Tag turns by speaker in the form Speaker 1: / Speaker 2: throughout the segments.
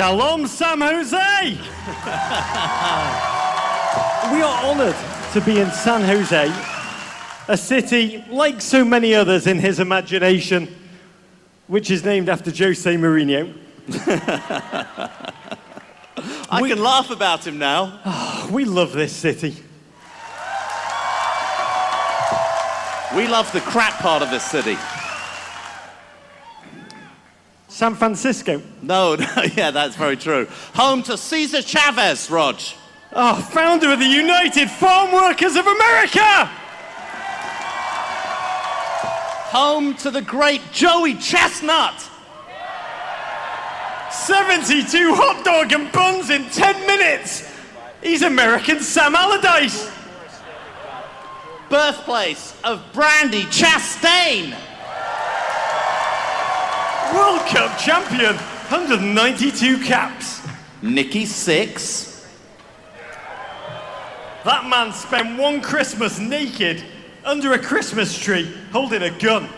Speaker 1: Shalom, San Jose! we are honored to be in San Jose, a city like so many others in his imagination, which is named after Jose Mourinho.
Speaker 2: I can laugh about him now.
Speaker 1: Ah, we love this city.
Speaker 2: We love the crap part of this city.
Speaker 1: San Francisco.
Speaker 2: No, no, yeah, that's very true. Home to Cesar Chavez, Rog.
Speaker 1: Oh, founder of the United Farm Workers of America!
Speaker 2: Home to the great Joey Chestnut.
Speaker 1: 72 hot dog and buns in 10 minutes! He's American Sam Allardyce!
Speaker 2: Birthplace of Brandi Chastain.
Speaker 1: World Cup champion, 192 caps.
Speaker 2: Nikki Sixx.
Speaker 1: That man spent one Christmas naked under a Christmas tree holding a gun.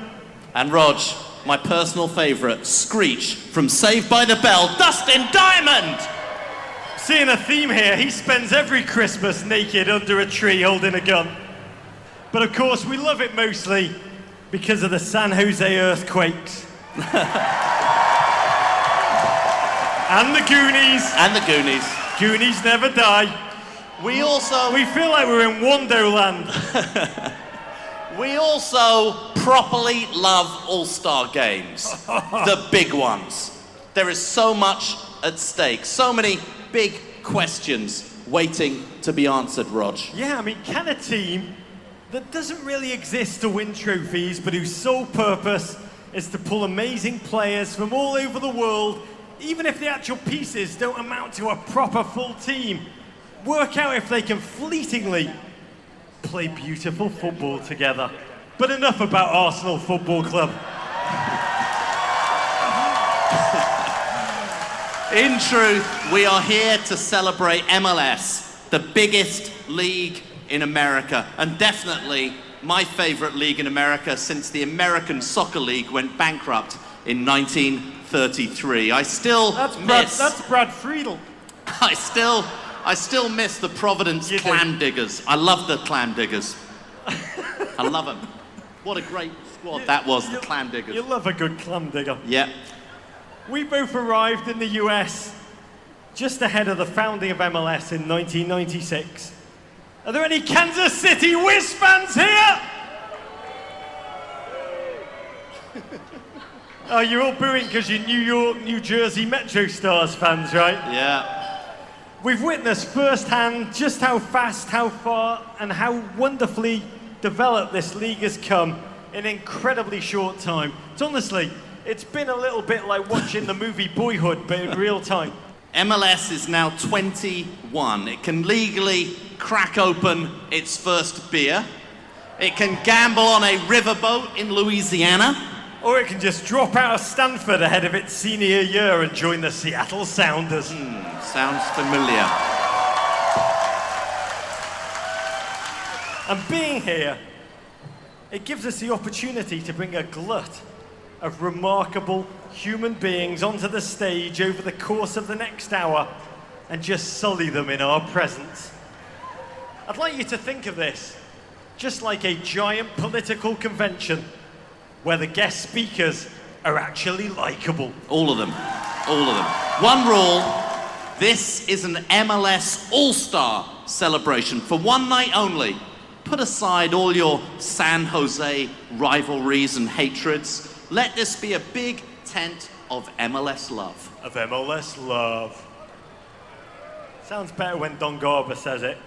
Speaker 2: And Rog, my personal favourite, Screech from Saved by the Bell, Dustin Diamond.
Speaker 1: Seeing a theme here, he spends every Christmas naked under a tree holding a gun. But of course, we love it mostly because of the San Jose earthquakes. and the Goonies.
Speaker 2: And the Goonies.
Speaker 1: Goonies never die.
Speaker 2: We also
Speaker 1: We feel like we're in Wonderland.
Speaker 2: we also properly love All-Star games. the big ones. There is so much at stake. So many big questions waiting to be answered, Rog.
Speaker 1: Yeah, I mean, can a team that doesn't really exist to win trophies, but whose sole purpose is to pull amazing players from all over the world, even if the actual pieces don't amount to a proper full team, work out if they can fleetingly play beautiful football together. But enough about Arsenal Football Club.
Speaker 2: In truth, we are here to celebrate MLS, the biggest league in America, and definitely my favorite league in America since the American Soccer League went bankrupt in 1933. I still
Speaker 1: That's Brad,
Speaker 2: miss.
Speaker 1: that's Brad Friedel.
Speaker 2: I still, I still miss the Providence
Speaker 1: You do.
Speaker 2: Clam Diggers. I love the Clam Diggers. I love them. What a great squad that was, the Clam Diggers.
Speaker 1: You love a good clam digger.
Speaker 2: Yeah.
Speaker 1: We both arrived in the US just ahead of the founding of MLS in 1996. Are there any Kansas City Wiz fans here? oh, you're all booing because you're New York, New Jersey Metro Stars fans, right?
Speaker 2: Yeah.
Speaker 1: We've witnessed firsthand just how fast, how far, and how wonderfully developed this league has come in an incredibly short time. It's honestly, it's been a little bit like watching the movie Boyhood, but in real time.
Speaker 2: MLS is now 21. It can legally crack open its first beer. It can gamble on a riverboat in Louisiana.
Speaker 1: Or it can just drop out of Stanford ahead of its senior year and join the Seattle Sounders.
Speaker 2: Hmm, sounds familiar.
Speaker 1: And being here, it gives us the opportunity to bring a glut of remarkable human beings onto the stage over the course of the next hour and just sully them in our presence. I'd like you to think of this just like a giant political convention where the guest speakers are actually likable.
Speaker 2: All of them. All of them. One rule this is an MLS All Star celebration for one night only. Put aside all your San Jose rivalries and hatreds. Let this be a big tent of MLS love.
Speaker 1: Of MLS love. Sounds better when Don Garber says it.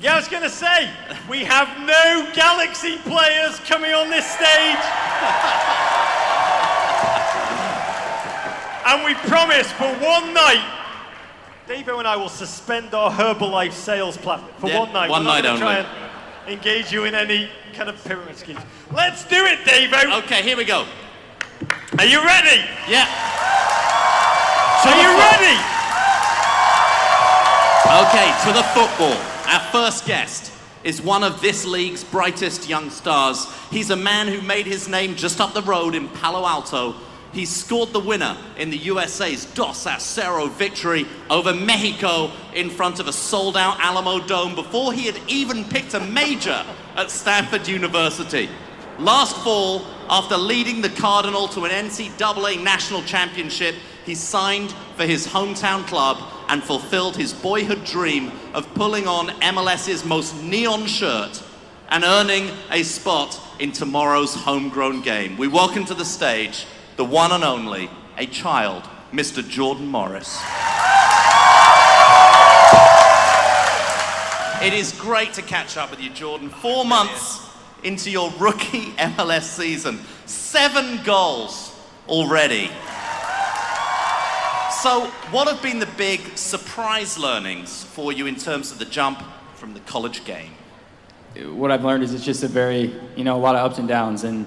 Speaker 1: Yeah, I was going to say, we have no Galaxy players coming on this stage. and we promise for one night, Davo and I will suspend our Herbalife sales plan for
Speaker 2: Yeah,
Speaker 1: one night.
Speaker 2: one
Speaker 1: We're
Speaker 2: night
Speaker 1: gonna try
Speaker 2: only.
Speaker 1: and engage you in any kind of pyramid schemes. Let's do it, Davo.
Speaker 2: Okay, here we go.
Speaker 1: Are you ready?
Speaker 2: Yeah.
Speaker 1: Are you ready?
Speaker 2: Okay, to the football. First guest is one of this league's brightest young stars. He's a man who made his name just up the road in Palo Alto He scored the winner in the USA's Dos a Cero victory over Mexico in front of a sold out Alamo Dome before he had even picked a major at Stanford University. Last fall, after leading the Cardinal to an NCAA national championship, he signed for his hometown club and fulfilled his boyhood dream of pulling on MLS's most neon shirt and earning a spot in tomorrow's homegrown game. We welcome to the stage the one and only, a child, Mr. Jordan Morris. It is great to catch up with you, Jordan. Four months into your rookie MLS season, seven goals already. So, what have been the big surprise learnings for you in terms of the jump from the college game?
Speaker 3: What I've learned is it's just a very, you know, a lot of ups and downs, and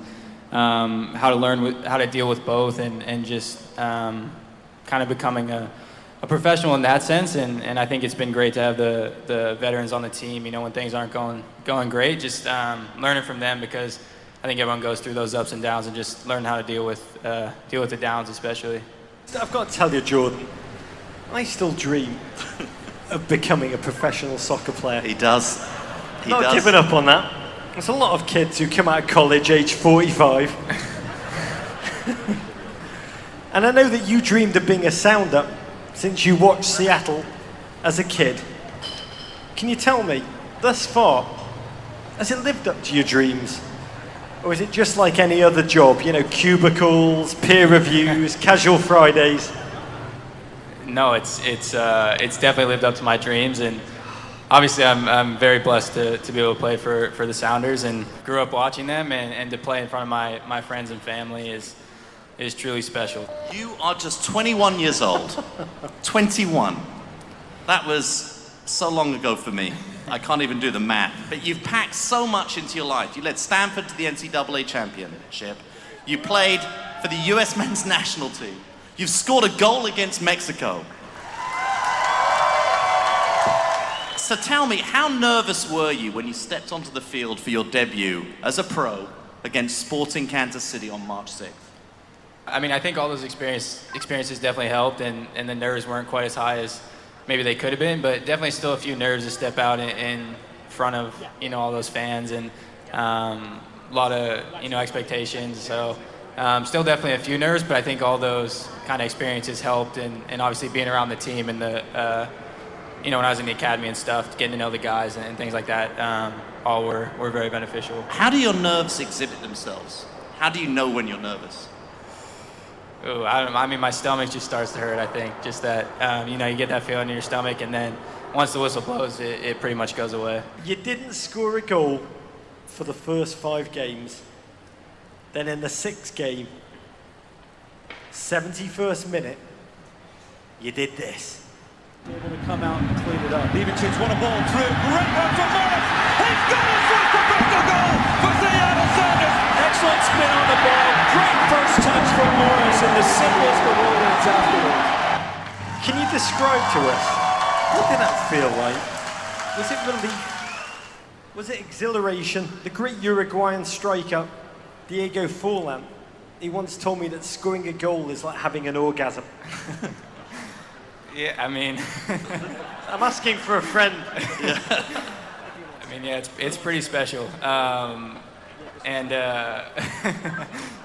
Speaker 3: um, how to learn with, how to deal with both, and and just um, kind of becoming a, a professional in that sense. And, and I think it's been great to have the, the veterans on the team. You know, when things aren't going going great, just um, learning from them because I think everyone goes through those ups and downs, and just learn how to deal with uh, deal with the downs, especially.
Speaker 1: I've got to tell you, Jordan, I still dream of becoming a professional soccer player.
Speaker 2: He does. He
Speaker 1: Not
Speaker 2: does.
Speaker 1: giving up on that. There's a lot of kids who come out of college age 45. and I know that you dreamed of being a sounder since you watched Seattle as a kid. Can you tell me, thus far, has it lived up to your dreams? Or is it just like any other job? You know, cubicles, peer reviews, casual Fridays?
Speaker 3: No, it's it's uh, it's definitely lived up to my dreams, and obviously I'm, I'm very blessed to, to be able to play for, for the Sounders, and grew up watching them, and, and to play in front of my, my friends and family is is truly special.
Speaker 2: You are just 21 years old. 21. That was so long ago for me. I can't even do the math. But you've packed so much into your life. You led Stanford to the NCAA championship. You played for the US men's national team. You've scored a goal against Mexico. So tell me, how nervous were you when you stepped onto the field for your debut as a pro against Sporting Kansas City on March 6th?
Speaker 3: I mean, I think all those experience, experiences definitely helped, and, and the nerves weren't quite as high as maybe they could have been, but definitely still a few nerves to step out in, in front of you know all those fans and um, a lot of you know expectations. So um, still definitely a few nerves, but I think all those kind of experiences helped, and, and obviously being around the team and the uh, you know when I was in the academy and stuff, getting to know the guys and, and things like that, um, all were, were very beneficial.
Speaker 2: How do your nerves exhibit themselves? How do you know when you're nervous?
Speaker 3: Ooh, I, don't, I mean, my stomach just starts to hurt. I think just that, um, you know, you get that feeling in your stomach, and then once the whistle blows, it, it pretty much goes away.
Speaker 1: You didn't score a goal for the first five games. Then in the sixth game, 71st minute, you did this.
Speaker 4: able to come out and clean it up. Levich's won a ball through. Great run from Morris. He's got his first professional goal for Seattle Sounders. Excellent spin on the ball. Great first touch from Morris, and the simplest of all ends afterwards.
Speaker 1: Can you describe to us what did that feel like? Was it relief? Was it exhilaration? The great Uruguayan striker, Diego Forlan, he once told me that scoring a goal is like having an orgasm.
Speaker 3: Yeah, I mean,
Speaker 1: I'm asking for a friend.
Speaker 3: I mean, yeah, it's it's pretty special. Um, and uh,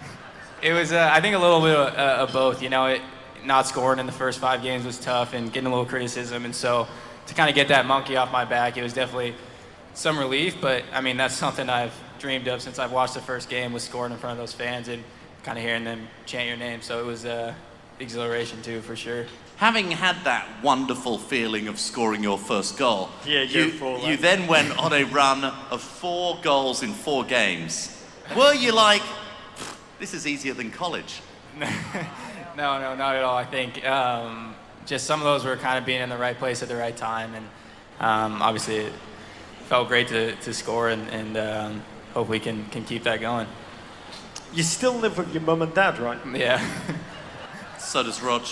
Speaker 3: it was, uh, I think, a little bit of, uh, of both. You know, it, not scoring in the first five games was tough, and getting a little criticism, and so to kind of get that monkey off my back, it was definitely some relief. But I mean, that's something I've dreamed of since I've watched the first game, was scoring in front of those fans and kind of hearing them chant your name. So it was uh, exhilaration too, for sure.
Speaker 2: Having had that wonderful feeling of scoring your first goal,
Speaker 1: Yeah,
Speaker 2: you, you then went on a run of four goals in four games. Were you like, this is easier than college?
Speaker 3: No, no, not at all. I think um, just some of those were kind of being in the right place at the right time, and um, obviously it felt great to, to score, and, and um, hope we can, can keep that going.
Speaker 1: You still live with your mum and dad, right?
Speaker 3: Yeah.
Speaker 2: So does Rog.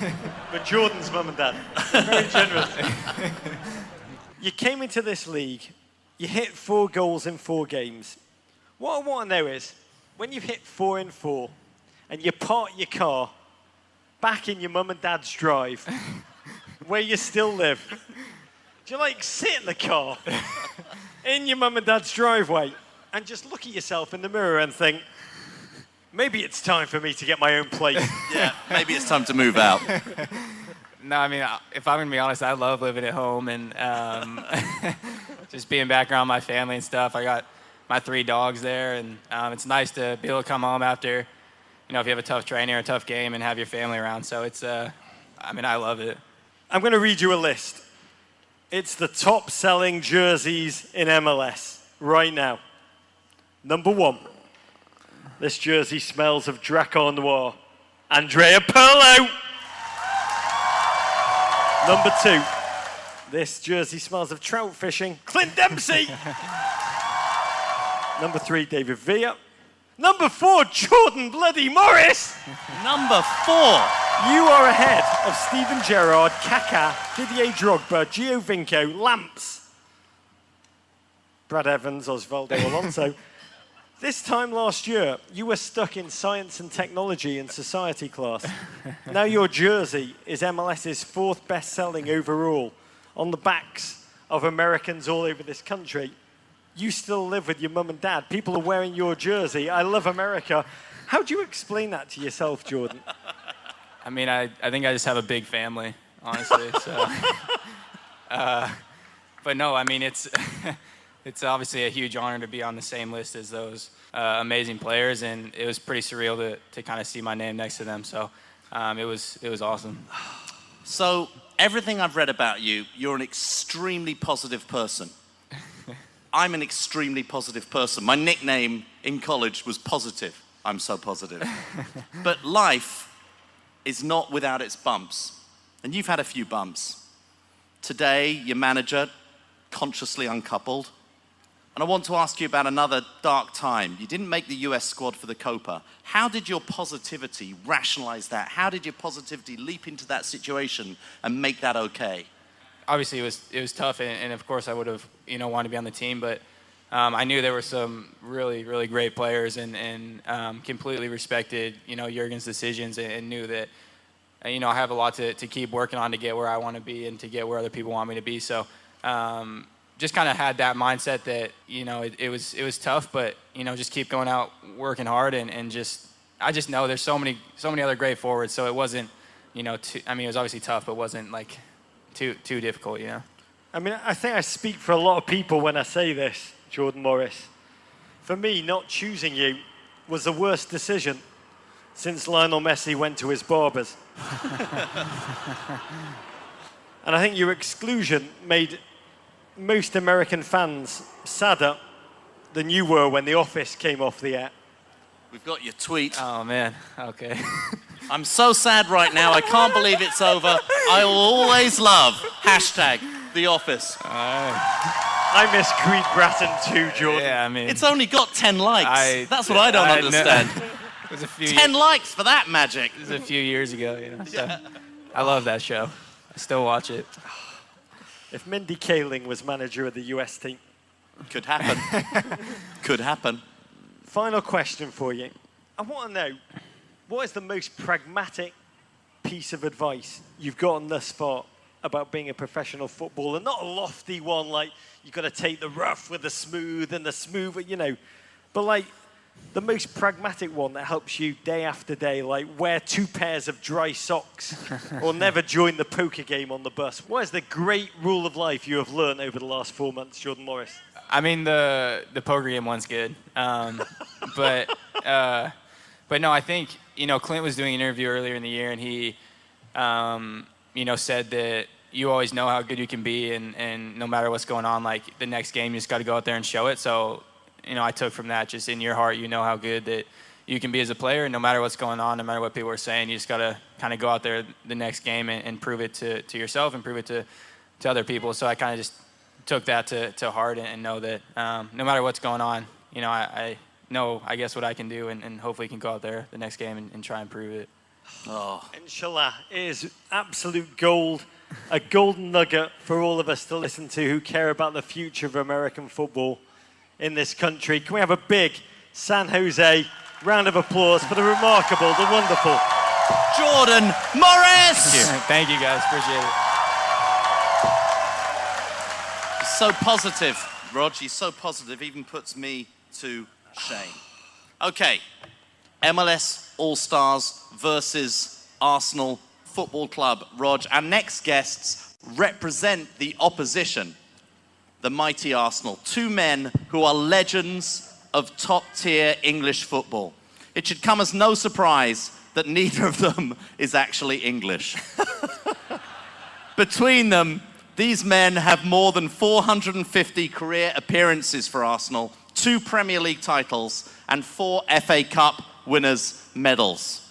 Speaker 1: But Jordan's mum and dad. Very generous. you came into this league, you hit four goals in four games. What I want to know is, when you hit four in four, and you park your car back in your mum and dad's drive where you still live. Do you like sit in the car in your mum and dad's driveway and just look at yourself in the mirror and think, maybe it's time for me to get my own place?
Speaker 2: Yeah, maybe it's time to move out.
Speaker 3: No, I mean, if I'm gonna be honest, I love living at home and um, just being back around my family and stuff. I got my three dogs there, and um, it's nice to be able to come home after, you know, if you have a tough training or a tough game and have your family around. So it's, uh, I mean, I love it.
Speaker 1: I'm going to read you a list. It's the top selling jerseys in MLS right now. Number one, this jersey smells of Drakkar Noir. Andrea Pirlo. Number two, this jersey smells of trout fishing. Clint Dempsey. Number three, David Villa. Number four, Jordan Bloody Morris.
Speaker 2: Number four.
Speaker 1: You are ahead of Steven Gerrard, Kaká, Didier Drogba, Giovinco, Lamps, Brad Evans, Osvaldo Alonso. this time last year, you were stuck in science and technology and society class. now your jersey is MLS's fourth best selling overall on the backs of Americans all over this country. You still live with your mum and dad. People are wearing your jersey. I love America. How do you explain that to yourself, Jordan?
Speaker 3: I mean, I, I think I just have a big family, honestly. so, uh, but no, I mean, it's it's obviously a huge honor to be on the same list as those uh, amazing players, and it was pretty surreal to, to kind of see my name next to them. So um, it was it was awesome.
Speaker 2: So, everything I've read about you, you're an extremely positive person. I'm an extremely positive person. My nickname in college was Positive. I'm so positive. but life is not without its bumps. And you've had a few bumps. Today, your manager consciously uncoupled. And I want to ask you about another dark time. You didn't make the US squad for the Copa. How did your positivity rationalize that? How did your positivity leap into that situation and make that okay?
Speaker 3: Obviously it was it was tough, and, and of course I would have you know wanted to be on the team, but um, I knew there were some really really great players, and and um, completely respected you know Jurgen's decisions, and, and knew that uh, you know I have a lot to, to keep working on to get where I want to be and to get where other people want me to be. So. Um, just kind of had that mindset that you know it, it was it was tough, but you know just keep going out working hard and, and just I just know there's so many so many other great forwards, so it wasn't you know too, I mean it was obviously tough, but wasn't like too too difficult, you know.
Speaker 1: I mean, I think I speak for a lot of people when I say this, Jordan Morris. For me, not choosing you was the worst decision since Lionel Messi went to his barbers. and I think your exclusion made most American fans sadder than you were when The Office came off the air.
Speaker 2: We've got your tweet.
Speaker 3: Oh man, okay.
Speaker 2: I'm so sad right now. I can't believe it's over. I will always love hashtag The Office.
Speaker 1: Uh, I miss Creed Bratton too, Jordan.
Speaker 3: yeah, I mean,
Speaker 2: It's only got 10 likes.
Speaker 3: I-
Speaker 2: That's what I don't
Speaker 3: I know-
Speaker 2: understand.
Speaker 3: it was a few
Speaker 2: 10
Speaker 3: years,
Speaker 2: likes for that magic.
Speaker 3: it was a few years ago, you know. So I love that show. I still watch it.
Speaker 1: If Mindy Kaling was manager of the US team.
Speaker 2: Could happen. Could happen.
Speaker 1: Final question for you. I want to know what is the most pragmatic piece of advice you've gotten thus far about being a professional footballer? Not a lofty one like you've got to take the rough with the smooth and the smooth, you know, but like the most pragmatic one that helps you day after day, like wear two pairs of dry socks or never join the poker game on the bus. What is the great rule of life you have learned over the last four months, Jordan Morris?
Speaker 3: I mean, the the poker game one's good, um, but uh, but no, I think you know Clint was doing an interview earlier in the year, and he um, you know said that you always know how good you can be, and and no matter what's going on, like the next game, you just got to go out there and show it. So you know, I took from that just in your heart, you know how good that you can be as a player, and no matter what's going on, no matter what people are saying, you just got to kind of go out there the next game and, and prove it to, to yourself and prove it to, to other people. So I kind of just took that to, to heart and, and know that um, no matter what's going on, you know, I, I know, I guess, what I can do and, and hopefully can go out there the next game and, and try and prove it.
Speaker 2: Oh,
Speaker 1: Inshallah, it is absolute gold, a golden nugget for all of us to listen to who care about the future of American football in this country. Can we have a big San Jose round of applause for the remarkable, the wonderful.
Speaker 2: Jordan Morris!
Speaker 3: Thank you guys. Appreciate it.
Speaker 2: So positive, Rog. He's so positive, even puts me to shame. Okay, MLS All Stars versus Arsenal Football Club. Rog, our next guests represent the opposition, the mighty Arsenal. Two men who are legends of top tier English football. It should come as no surprise that neither of them is actually English. Between them, these men have more than 450 career appearances for Arsenal, two Premier League titles, and four FA Cup winners' medals.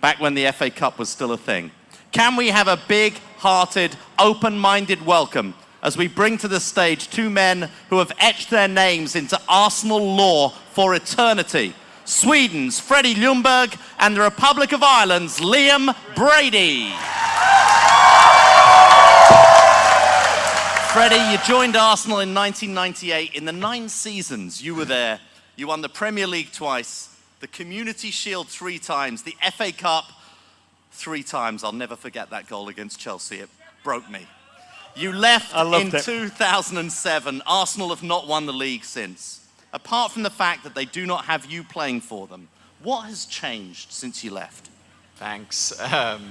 Speaker 2: Back when the FA Cup was still a thing. Can we have a big hearted, open minded welcome as we bring to the stage two men who have etched their names into Arsenal lore for eternity? Sweden's Freddie Ljungberg and the Republic of Ireland's Liam Brady. Freddie, you joined Arsenal in 1998. In the nine seasons you were there, you won the Premier League twice, the Community Shield three times, the FA Cup three times. I'll never forget that goal against Chelsea. It broke me. You left in
Speaker 1: it.
Speaker 2: 2007. Arsenal have not won the league since. Apart from the fact that they do not have you playing for them, what has changed since you left?
Speaker 5: Thanks. Um,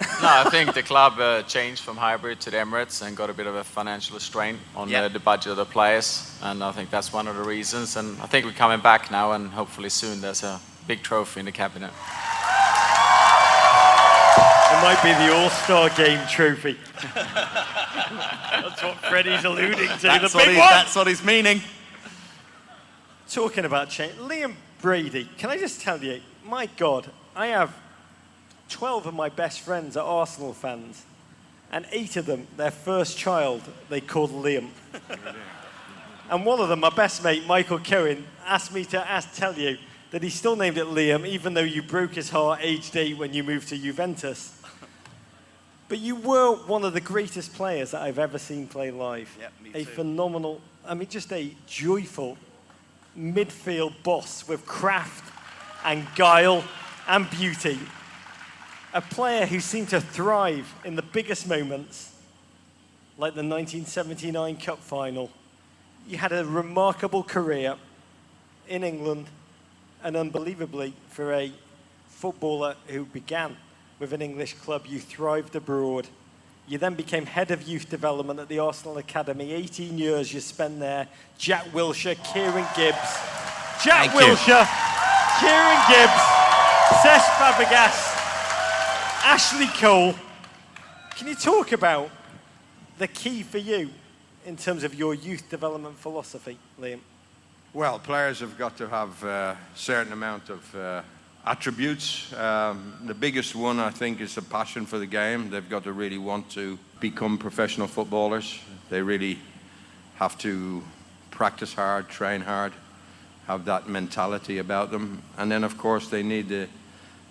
Speaker 5: no, I think the club uh, changed from Highbury to the Emirates and got a bit of a financial strain on
Speaker 2: Yeah.
Speaker 5: uh, the budget of the players, and I think that's one of the reasons. And I think we're coming back now, and hopefully soon there's a big trophy in the cabinet.
Speaker 1: It might be the All Star Game trophy. That's what Freddie's alluding to.
Speaker 2: That's,
Speaker 1: the
Speaker 2: what,
Speaker 1: big
Speaker 2: he-
Speaker 1: one.
Speaker 2: that's what he's meaning.
Speaker 1: Talking about change, Liam Brady, can I just tell you, my God, I have 12 of my best friends are Arsenal fans, and eight of them, their first child, they called Liam. and one of them, my best mate, Michael Cohen, asked me to ask, tell you that he still named it Liam, even though you broke his heart aged eight when you moved to Juventus. But you were one of the greatest players that I've ever seen play live.
Speaker 2: Yep,
Speaker 1: a
Speaker 2: too.
Speaker 1: phenomenal, I mean, just a joyful midfield boss with craft and guile and beauty. A player who seemed to thrive in the biggest moments, like the 1979 Cup final. You had a remarkable career in England, and unbelievably, for a footballer who began with an English club, you thrived abroad. You then became head of youth development at the Arsenal Academy. 18 years you spent there. Jack Wilshere, Kieran Gibbs. Jack
Speaker 2: Thank you.
Speaker 1: Wilshere, Kieran Gibbs, Cesc Fabregas, Ashley Cole. Can you talk about the key for you in terms of your youth development philosophy, Liam?
Speaker 6: Well, players have got to have a certain amount of uh, attributes. Um, the biggest one, I think, is a passion for the game. They've got to really want to become professional footballers. They really have to practice hard, train hard, have that mentality about them. And then, of course, they need the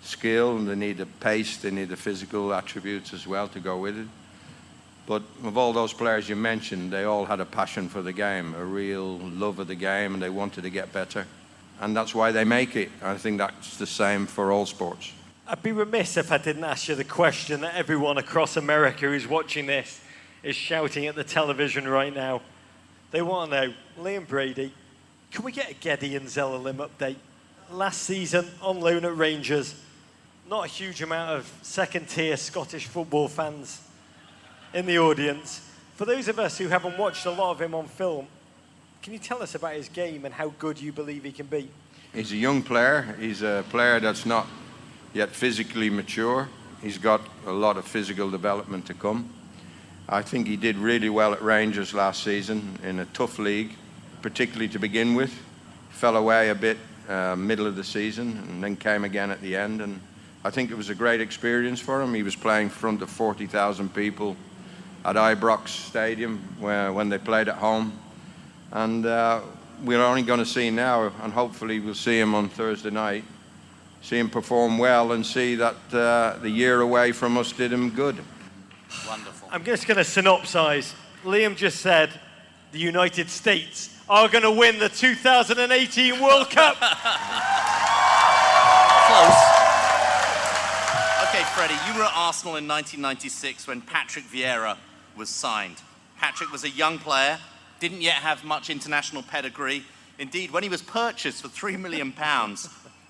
Speaker 6: skill, and they need the pace, they need the physical attributes as well to go with it. But of all those players you mentioned, they all had a passion for the game, a real love of the game, and they wanted to get better. And that's why they make it. I think that's the same for all sports.
Speaker 1: I'd be remiss if I didn't ask you the question that everyone across America who's watching this is shouting at the television right now. They want to know, Liam Brady, can we get a Gedion Zelalem update? Last season on loan at Rangers, not a huge amount of second tier Scottish football fans in the audience. For those of us who haven't watched a lot of him on film, can you tell us about his game and how good you believe he can be?
Speaker 6: He's a young player. He's a player that's not yet physically mature. He's got a lot of physical development to come. I think he did really well at Rangers last season in a tough league, particularly to begin with. Fell away a bit uh, middle of the season and then came again at the end. And I think it was a great experience for him. He was playing in front of 40,000 people at Ibrox Stadium where, when they played at home. And uh, we're only going to see now, and hopefully we'll see him on Thursday night, see him perform well and see that uh, the year away from us did him good.
Speaker 2: Wonderful.
Speaker 1: I'm just going to synopsize. Liam just said the United States are going to win the 2018 World Cup.
Speaker 2: close. Freddie, you were at Arsenal in 1996 when Patrick Vieira was signed. Patrick was a young player, didn't yet have much international pedigree. Indeed, when he was purchased for £3 million,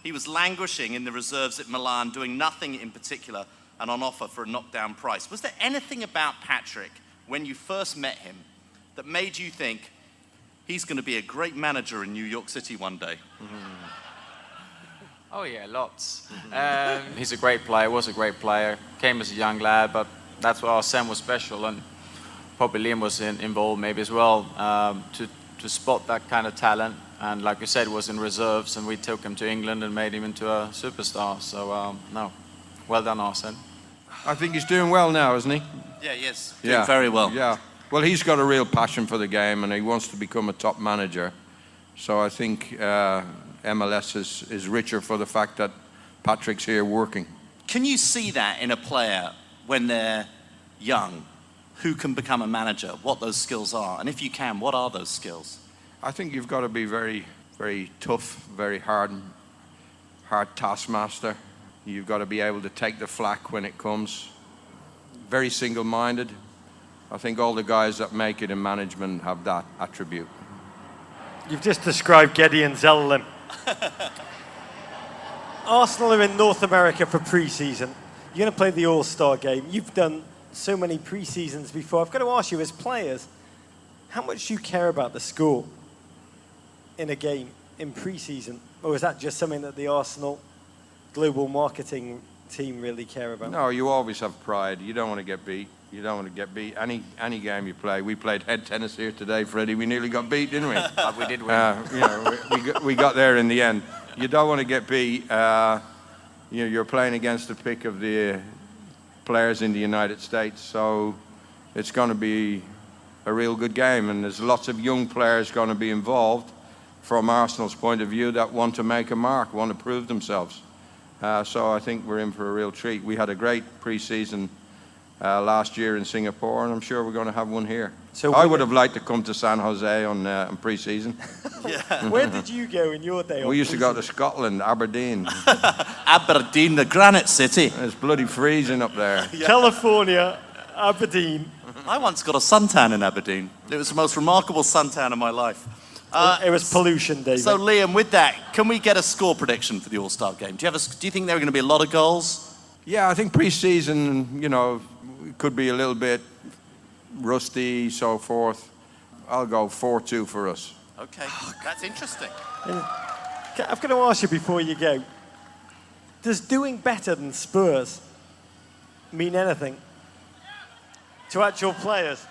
Speaker 2: he was languishing in the reserves at Milan, doing nothing in particular, and on offer for a knockdown price. Was there anything about Patrick when you first met him that made you think he's going to be a great manager in New York City one day? Mm-hmm.
Speaker 5: Oh yeah, lots. um, he's a great player. Was a great player. Came as a young lad, but that's where Arsene was special, and probably Liam was in, involved maybe as well um, to to spot that kind of talent. And like you said, was in reserves, and we took him to England and made him into a superstar. So um, no, well done, Arsene.
Speaker 6: I think he's doing well now, isn't he?
Speaker 2: Yeah, yes. Doing very well.
Speaker 6: Yeah. Well, he's got a real passion for the game and he wants to become a top manager. So I think uh, MLS is, is richer for the fact that Patrick's here working.
Speaker 2: Can you see that in a player when they're young who can become a manager, what those skills are? And if you can, what are those skills?
Speaker 6: I think you've got to be very, very tough, very hard, hard taskmaster. You've got to be able to take the flack when it comes. Very single-minded. I think all the guys that make it in management have that attribute.
Speaker 1: You've just described Gedion Zelalem. Arsenal are in North America for pre-season. You're going to play the All-Star game. You've done so many pre-seasons before. I've got to ask you, as players, how much do you care about the score in a game in pre-season, or is that just something that the Arsenal global marketing team really care about?
Speaker 6: No, you always have pride. You don't want to get beat. You don't want to get beat. Any any game you play. We played head tennis here today, Freddie. We nearly got beat, didn't we?
Speaker 5: But we did win.
Speaker 6: Uh, you know, we, we, got, we got there in the end. You don't want to get beat. Uh, you know, you're playing against the pick of the players in the United States, so it's going to be a real good game. And there's lots of young players going to be involved from Arsenal's point of view that want to make a mark, want to prove themselves. Uh, so I think we're in for a real treat. We had a great pre-season uh, last year in Singapore, and I'm sure we're going to have one here.
Speaker 1: So
Speaker 6: I would have liked to come to San Jose on, uh, on pre-season. yeah.
Speaker 1: Where did you go in your day?
Speaker 6: we used to go to Scotland, Aberdeen.
Speaker 2: Aberdeen, the granite city.
Speaker 6: It's bloody freezing up there.
Speaker 1: California, Aberdeen.
Speaker 2: I once got a suntan in Aberdeen. It was the most remarkable suntan of my life. Uh,
Speaker 1: it was pollution, David.
Speaker 2: so, Liam, with that, can we get a score prediction for the All Star game? Do you, have a, do you think there are going to be a lot of goals?
Speaker 6: Yeah, I think pre-season, you know, could be a little bit rusty, so forth. I'll go 4-2 for us.
Speaker 2: Okay, that's interesting.
Speaker 1: I've got to ask you before you go. Does doing better than Spurs mean anything to actual players?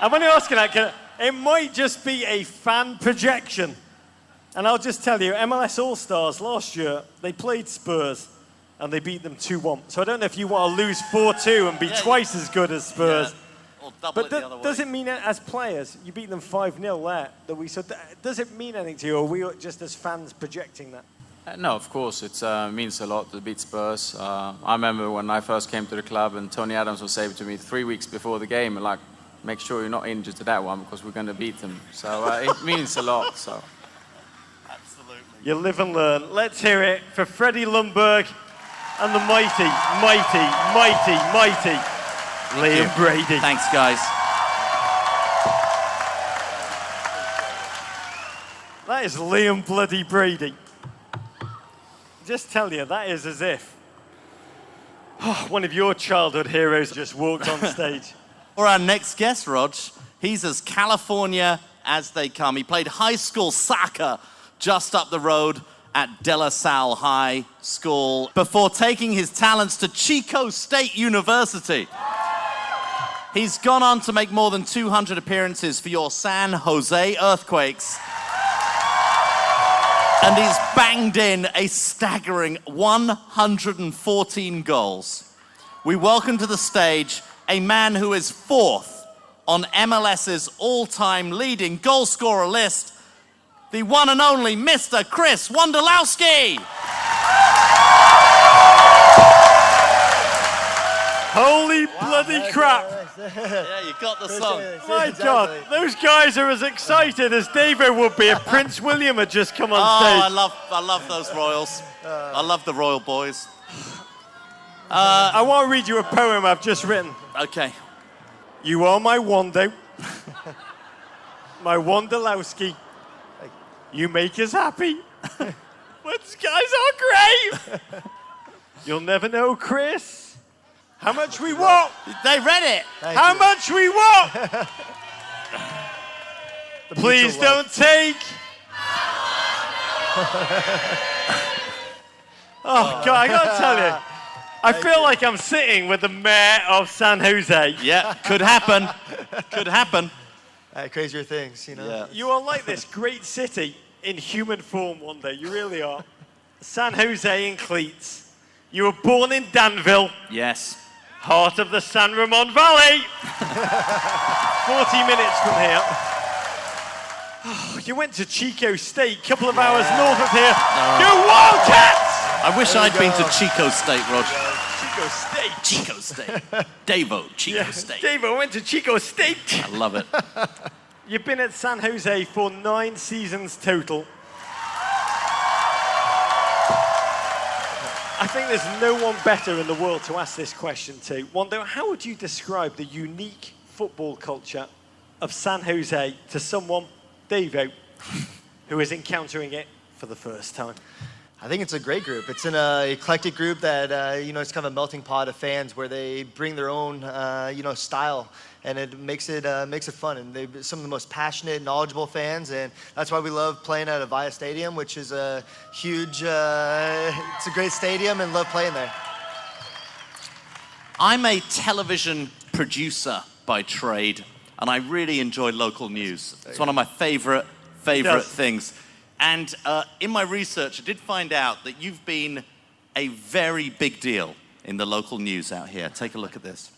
Speaker 1: I'm only asking that 'cause it might just be a fan projection. And I'll just tell you, MLS All Stars last year, they played Spurs and they beat them 2 1. So I don't know if you want to lose 4 2 and be
Speaker 2: Yeah,
Speaker 1: twice as good as Spurs.
Speaker 2: Yeah, Or double
Speaker 1: But
Speaker 2: it the
Speaker 1: do-
Speaker 2: other way.
Speaker 1: does it mean as players, you beat them 5 0 there, that we so does it mean anything to you, or are we just as fans projecting that?
Speaker 5: Uh, No, of course, it uh, means a lot to beat Spurs. Uh, I remember when I first came to the club and Tony Adams was saying to me three weeks before the game, like, make sure you're not injured to that one because we're going to beat them. So uh, it means a lot. So
Speaker 2: Absolutely.
Speaker 1: You live and learn. Let's hear it for Freddie Ljungberg and the mighty, mighty, mighty, mighty Liam Brady.
Speaker 2: Thanks, guys.
Speaker 1: That is Liam Bloody Brady. Just tell you, that is as if oh, one of your childhood heroes just walked on stage.
Speaker 2: For our next guest, Rog, he's as California as they come. He played high school soccer just up the road at De La Salle High School before taking his talents to Chico State University. He's gone on to make more than 200 appearances for your San Jose Earthquakes. And he's banged in a staggering 114 goals. We welcome to the stage a man who is fourth on MLS's all time leading goal scorer list, the one and only Mr. Chris Wondolowski.
Speaker 1: Holy bloody crap!
Speaker 2: Yeah, you got the song.
Speaker 1: My
Speaker 7: Exactly.
Speaker 1: God, those guys are as excited as David would be if Prince William had just come on
Speaker 2: Oh,
Speaker 1: stage.
Speaker 2: Oh, I love, I love those royals. I love the royal boys.
Speaker 1: Uh, I want to read you a poem I've just written.
Speaker 2: Okay.
Speaker 1: You are my Wando, my Wondolowski. You make us happy. but guys are great. You'll never know, Chris, how much we want.
Speaker 2: They read it.
Speaker 7: Thank
Speaker 1: how
Speaker 7: you.
Speaker 1: much we want. Please don't take. oh, God, I gotta tell you. I feel like I'm sitting with the mayor of San Jose.
Speaker 2: Yeah, could happen. Could happen.
Speaker 7: Uh, crazier things, you know.
Speaker 2: Yeah.
Speaker 1: You are like this great city in human form one day. You really are. San Jose in cleats. You were born in Danville,
Speaker 2: Yes.
Speaker 1: heart of the San Ramon Valley. 40 minutes from here. Oh, you went to Chico State, couple of hours north of here. Go Wildcats!
Speaker 2: I wish I'd been to Chico State, Rog.
Speaker 1: Chico State.
Speaker 2: Chico State. Davo, Chico State.
Speaker 1: Dave, I went to Chico State.
Speaker 2: I love it.
Speaker 1: You've been at San Jose for nine seasons total. I think there's no one better in the world to ask this question to. Wando, how would you describe the unique football culture of San Jose to someone, Davo, who is encountering it for the first time?
Speaker 7: I think it's a great group. It's an uh, eclectic group that uh, you know it's kind of a melting pot of fans where they bring their own uh, you know style, and it makes it uh, makes it fun. And they're some of the most passionate, knowledgeable fans, and that's why we love playing at Avaya Stadium, which is a huge. Uh, it's a great stadium, and love playing there.
Speaker 2: I'm a television producer by trade, and I really enjoy local news. It's one of my favorite, favorite
Speaker 1: Yes.
Speaker 2: things. And uh, in my research, I did find out that you've been a very big deal in the local news out here. Take a look at this.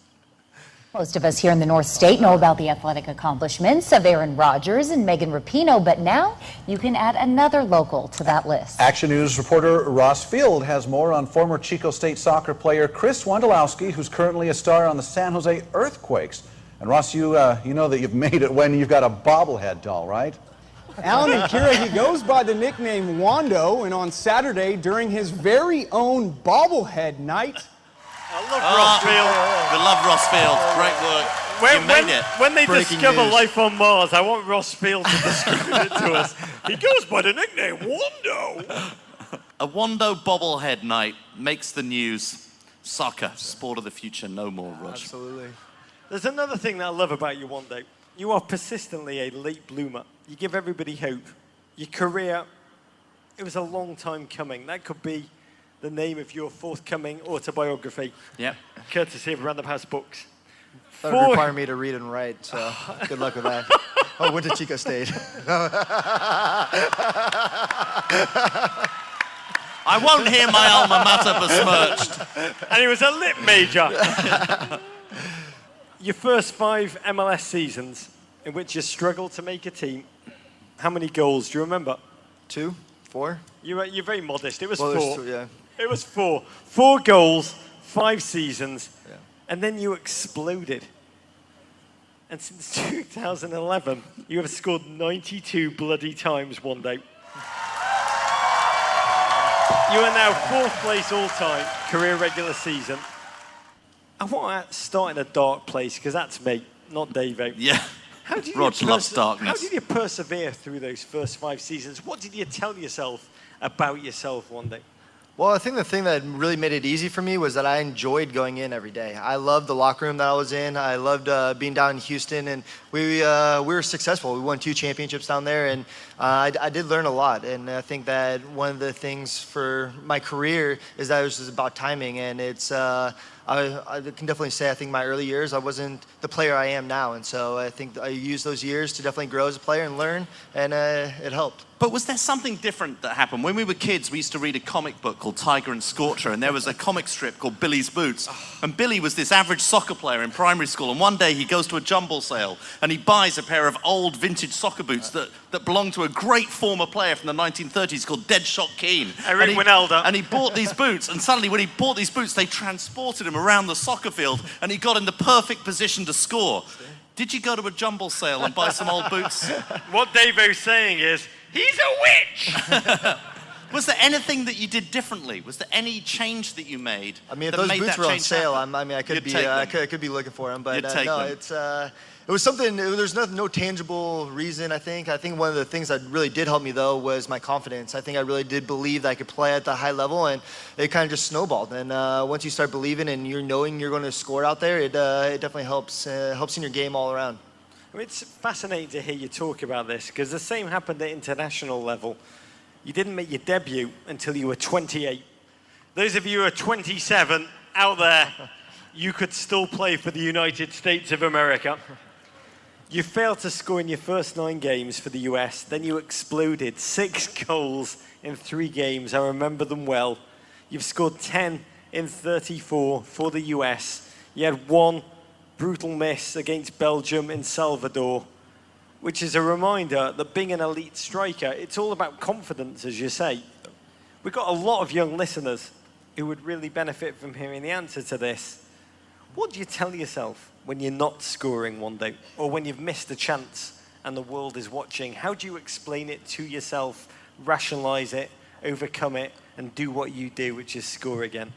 Speaker 8: Most of us here in the North State know about the athletic accomplishments of Aaron Rodgers and Megan Rapinoe, but now you can add another local to that list.
Speaker 9: Action News reporter Ross Field has more on former Chico State soccer player Chris Wondolowski, who's currently a star on the San Jose Earthquakes. And Ross, you, uh, you know that you've made it when you've got a bobblehead doll, right?
Speaker 10: Alan and Kira, he goes by the nickname Wando, and on Saturday, during his very own bobblehead night,
Speaker 1: I love
Speaker 2: Oh,
Speaker 1: Ross Field. Ah.
Speaker 2: We love Ross Field. Great work.
Speaker 1: When,
Speaker 2: you made
Speaker 1: when,
Speaker 2: it.
Speaker 1: when they
Speaker 7: Breaking
Speaker 1: discover
Speaker 7: news.
Speaker 1: life on Mars, I want Ross Field to describe it to us. He goes by the nickname Wando.
Speaker 2: A Wando bobblehead night makes the news. Soccer, sport of the future, no more, Rog.
Speaker 7: Absolutely.
Speaker 1: There's another thing that I love about you, Wando. You are persistently a late bloomer. You give everybody hope. Your career, it was a long time coming. That could be the name of your forthcoming autobiography,
Speaker 2: Yep.
Speaker 1: courtesy of Random House Books.
Speaker 7: That would
Speaker 1: Four-
Speaker 7: require me to read and write, so good luck with that. Oh, went to Chico State.
Speaker 2: I won't hear my alma mater besmirched.
Speaker 1: and he was a lit major. Your first five MLS seasons in which you struggled to make a team, how many goals do you remember?
Speaker 7: Two, four.
Speaker 1: You were, you're very modest. It was
Speaker 7: Well,
Speaker 1: four.
Speaker 7: two, yeah.
Speaker 1: It was four. Four goals, five seasons,
Speaker 7: Yeah.
Speaker 1: and then you exploded. And since 2011, you have scored 92 bloody times one day. You are now fourth place all time, career regular season. I want to start in a dark place because that's me, not Dave.
Speaker 2: Yeah.
Speaker 1: How did,
Speaker 2: Rog
Speaker 1: you
Speaker 2: loves darkness.
Speaker 1: how did you persevere through those first five seasons? What did you tell yourself about yourself one day?
Speaker 7: Well, I think the thing that really made it easy for me was that I enjoyed going in every day. I loved the locker room that I was in. I loved uh, being down in Houston, and we uh, we were successful. We won two championships down there, and I, I did learn a lot. And I think that one of the things for my career is that it was just about timing, and it's. Uh, I, I can definitely say I think my early years I wasn't the player I am now, and so I think I used those years to definitely grow as a player and learn, and uh, it helped.
Speaker 2: But was there something different that happened? When we were kids, we used to read a comic book called Tiger and Scorcher, and there was a comic strip called Billy's Boots. And Billy was this average soccer player in primary school, and one day he goes to a jumble sale and he buys a pair of old vintage soccer boots that that belonged to a great former player from the 1930s called Deadshot Keen.
Speaker 1: Eric
Speaker 2: and he,
Speaker 1: Wynalda.
Speaker 2: And he bought these boots, and suddenly when he bought these boots, they transported him around the soccer field, and he got in the perfect position to score. Did you go to a jumble sale and buy some old boots?
Speaker 1: What Davo's saying is, he's a witch!
Speaker 2: Was there anything that you did differently? Was there any change that you made?
Speaker 7: I mean, if those boots were on sale. I'm, I mean, I could
Speaker 2: You'd
Speaker 7: be, uh, I, could, I could be looking for them, but
Speaker 2: You'd
Speaker 7: uh,
Speaker 2: take
Speaker 7: no,
Speaker 2: them.
Speaker 7: it's. Uh, it was something. It, there's no, no tangible reason. I think. I think one of the things that really did help me though was my confidence. I think I really did believe that I could play at the high level, and it kind of just snowballed. And uh, once you start believing and you're knowing you're going to score out there, it, uh, it definitely helps. Uh, helps in your game all around.
Speaker 1: I mean, it's fascinating to hear you talk about this because the same happened at international level. You didn't make your debut until you were 28. Those of you who are 27 out there, you could still play for the United States of America. You failed to score in your first nine games for the US, then you exploded six goals in three games. I remember them well. You've scored 10 in 34 for the US. You had one brutal miss against Belgium in Salvador, which is a reminder that being an elite striker, it's all about confidence, as you say. We've got a lot of young listeners who would really benefit from hearing the answer to this. What do you tell yourself when you're not scoring one day or when you've missed a chance and the world is watching? How do you explain it to yourself, rationalize it, overcome it, and do what you do, which is score again?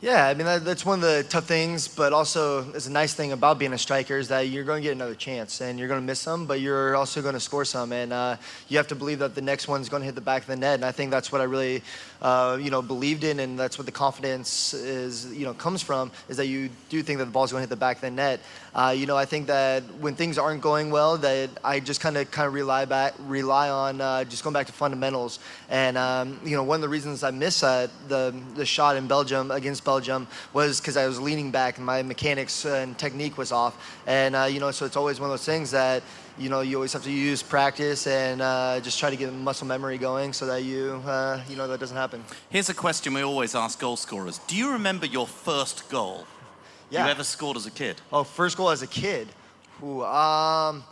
Speaker 7: Yeah, I mean that, that's one of the tough things, but also it's a nice thing about being a striker is that you're going to get another chance, and you're going to miss some, but you're also going to score some, and uh, you have to believe that the next one's going to hit the back of the net. And I think that's what I really, uh, you know, believed in, and that's what the confidence is, you know, comes from is that you do think that the ball's going to hit the back of the net. Uh, you know, I think that when things aren't going well, that I just kind of kind of rely back, rely on uh, just going back to fundamentals. And um, you know, one of the reasons I missed uh, the the shot in Belgium against Belgium was because I was leaning back and my mechanics and technique was off. And uh, you know, so it's always one of those things that you know you always have to use practice and uh, just try to get muscle memory going so that you uh, you know that doesn't happen.
Speaker 2: Here's a question we always ask goal scorers. Do you remember your first goal
Speaker 7: Yeah.
Speaker 2: you ever scored as a kid?
Speaker 7: Oh, first goal as a kid. Ooh, um,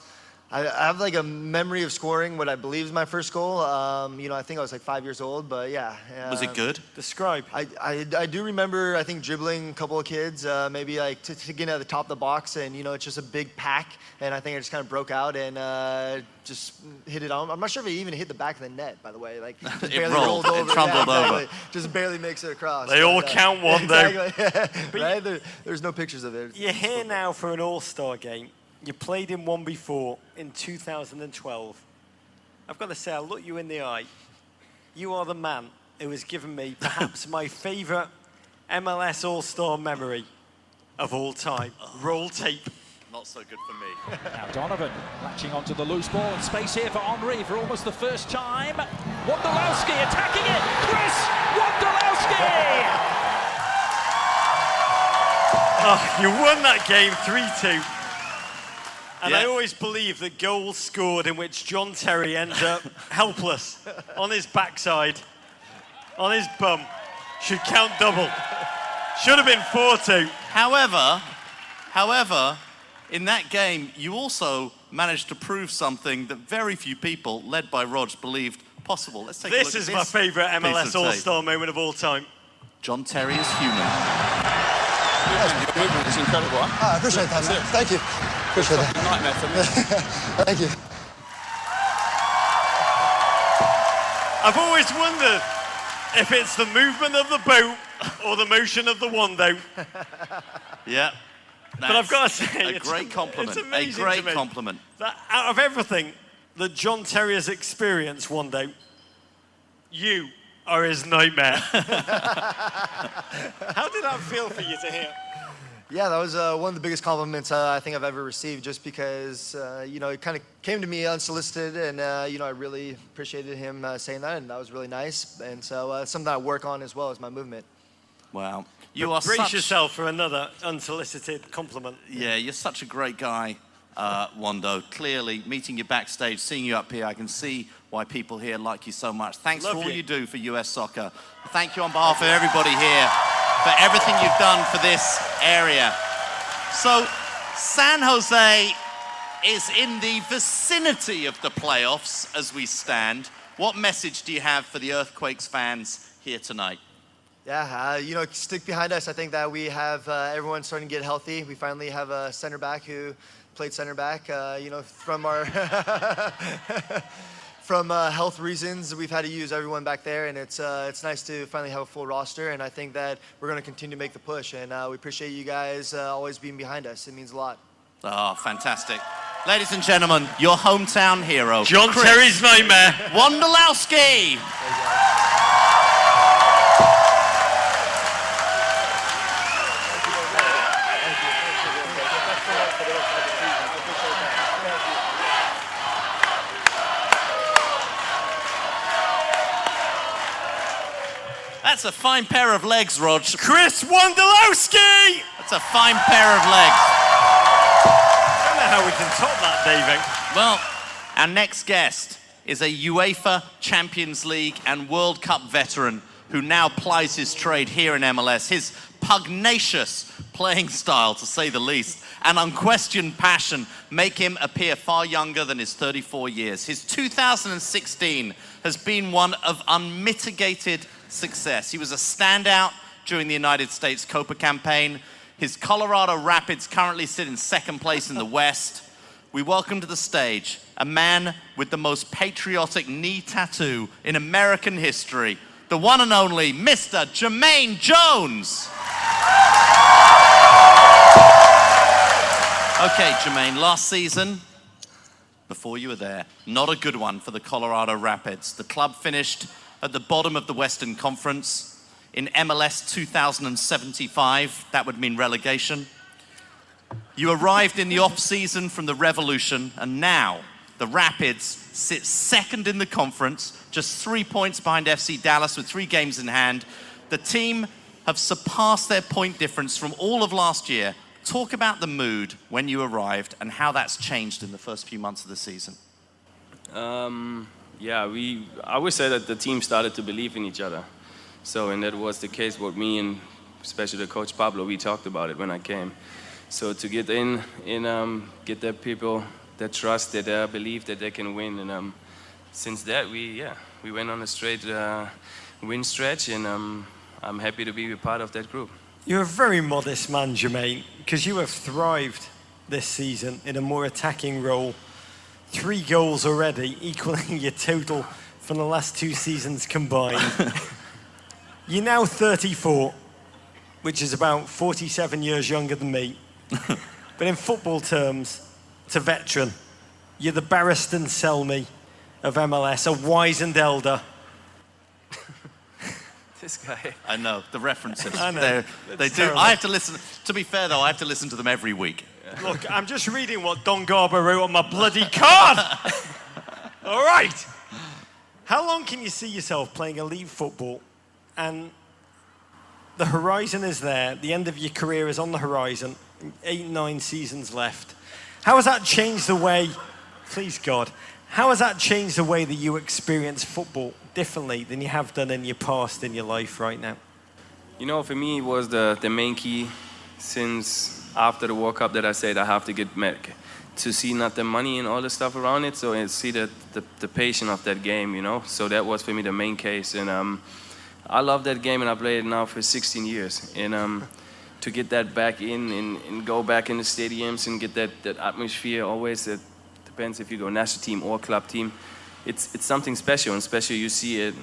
Speaker 7: I, I have like a memory of scoring what I believe is my first goal. Um, you know, I think I was like five years old, but yeah.
Speaker 2: Was it
Speaker 7: um,
Speaker 2: good?
Speaker 1: Describe.
Speaker 7: I, I, I do remember, I think, dribbling a couple of kids, uh, maybe like to, to get at the top of the box, and you know, it's just a big pack, and I think I just kind of broke out and uh, just hit it on. I'm not sure if it even hit the back of the net, by the way. Like, just
Speaker 2: It
Speaker 7: barely
Speaker 2: rolled,
Speaker 7: rolled
Speaker 2: it
Speaker 7: over.
Speaker 2: trundled
Speaker 7: yeah,
Speaker 2: over.
Speaker 7: exactly. Just barely makes it across.
Speaker 1: They all
Speaker 7: uh,
Speaker 1: count one, though.
Speaker 7: exactly. right? There, there's no pictures of it.
Speaker 1: You're here now for an All Star game. You played in one before in 2012. I've got to say, I look you in the eye. You are the man who has given me perhaps my favourite MLS All Star memory of all time. Roll tape.
Speaker 2: Not so good for me.
Speaker 4: Now Donovan latching onto the loose ball and space here for Henry for almost the first time. Wondolowski attacking it. Chris Wondolowski!
Speaker 1: Oh, you won that game 3 2. And I always believe that goals scored in which John Terry ends up helpless on his backside, on his bum, should count double. Should have been 4 2.
Speaker 2: However, however, in that game, you also managed to prove something that very few people, led by Rog, believed possible. Let's take a
Speaker 1: This
Speaker 2: look
Speaker 1: is
Speaker 2: at
Speaker 1: my favourite MLS. All Star moment of all time.
Speaker 2: John Terry is human.
Speaker 11: Your movement is incredible. Huh?
Speaker 12: Ah, I appreciate that, man. Thank you. Appreciate that.
Speaker 11: Nightmare for me.
Speaker 12: Thank you.
Speaker 1: I've always wondered if it's the movement of the boat or the motion of the Wondo.
Speaker 2: Yeah.
Speaker 1: But I've got to
Speaker 2: That's
Speaker 1: say,
Speaker 2: a
Speaker 1: it's
Speaker 2: great compliment.
Speaker 1: It's
Speaker 2: a great
Speaker 1: to me
Speaker 2: compliment.
Speaker 1: That out of everything that John Terry has experienced one day, you are his nightmare. How did that feel for you to hear?
Speaker 7: Yeah, that was uh, one of the biggest compliments uh, I think I've ever received. Just because uh, you know it kind of came to me unsolicited, and uh, you know I really appreciated him uh, saying that, and that was really nice. And so uh, something I work on as well as my movement.
Speaker 2: Wow. You are
Speaker 1: Brace
Speaker 2: such,
Speaker 1: yourself for another unsolicited compliment.
Speaker 2: Yeah, you're such a great guy, uh, Wondo. Clearly, meeting you backstage, seeing you up here, I can see why people here like you so much. Thanks
Speaker 1: Love
Speaker 2: for all
Speaker 1: you.
Speaker 2: you do for US soccer. Thank you on behalf of everybody here for everything you've done for this area. So, San Jose is in the vicinity of the playoffs as we stand. What message do you have for the Earthquakes fans here tonight?
Speaker 7: Yeah, uh, you know, stick behind us. I think that we have uh, everyone starting to get healthy. We finally have a center back who played center back. Uh, you know, from our from uh, health reasons, we've had to use everyone back there, and it's uh, it's nice to finally have a full roster. And I think that we're going to continue to make the push. And uh, we appreciate you guys uh, always being behind us. It means a lot.
Speaker 2: Oh, fantastic. Ladies and gentlemen, your hometown hero.
Speaker 1: John
Speaker 2: Chris
Speaker 1: Terry's nightmare.
Speaker 2: Wondolowski. That's a fine pair of legs, Rog.
Speaker 1: Chris Wondolowski!
Speaker 2: That's a fine pair of legs.
Speaker 1: I don't know how we can top that, David.
Speaker 2: Well, our next guest is a UEFA Champions League and World Cup veteran who now plies his trade here in MLS. His pugnacious playing style, to say the least, and unquestioned passion make him appear far younger than his 34 years. His 2016 has been one of unmitigated success. He was a standout during the United States Copa campaign. His Colorado Rapids currently sit in second place in the West. We welcome to the stage a man with the most patriotic knee tattoo in American history, the one and only Mr. Jermaine Jones. Okay, Jermaine, last season, before you were there, not a good one for the Colorado Rapids. The club finished at the bottom of the Western Conference. In MLS 2075, that would mean relegation. You arrived in the off season from the Revolution, and now the Rapids sit second in the conference, just three points behind FC Dallas with three games in hand. The team have surpassed their point difference from all of last year. Talk about the mood when you arrived and how that's changed in the first few months of the season.
Speaker 13: Um, yeah, we. I would say that the team started to believe in each other. So, and that was the case with me and especially the coach Pablo. We talked about it when I came. So to get in in um, get that people that trust, that uh, believe that they can win, and um, since that we yeah we went on a straight uh, win stretch, and um, I'm happy to be a part of that group.
Speaker 1: You're a very modest man, Jermaine, because you have thrived this season in a more attacking role. Three goals already, equaling your total from the last two seasons combined. You're now 34, which is about 47 years younger than me. but in football terms, it's a veteran. You're the Barristan Selmy of MLS, a wizened elder.
Speaker 13: This guy.
Speaker 2: I know the references.
Speaker 1: I know.
Speaker 2: They're- They
Speaker 1: It's
Speaker 2: do.
Speaker 1: terrible.
Speaker 2: I have to listen. To be fair, though, I have to listen to them every week.
Speaker 1: Look, I'm just reading what Don Garber wrote on my bloody card. All right. How long can you see yourself playing elite football? And the horizon is there. The end of your career is on the horizon. Eight, nine seasons left. How has that changed the way, please God, how has that changed the way that you experience football differently than you have done in your past in your life right now?
Speaker 13: You know, for me, it was the, the main key since after the World Cup that I said I have to get back to see not the money and all the stuff around it, so and see the, the, the passion of that game, you know. So that was for me the main case, and um, I love that game, and I played it now for 16 years, and um, to get that back in and, and go back in the stadiums and get that, that atmosphere always that depends if you go national team or club team. It's it's something special, and especially you see it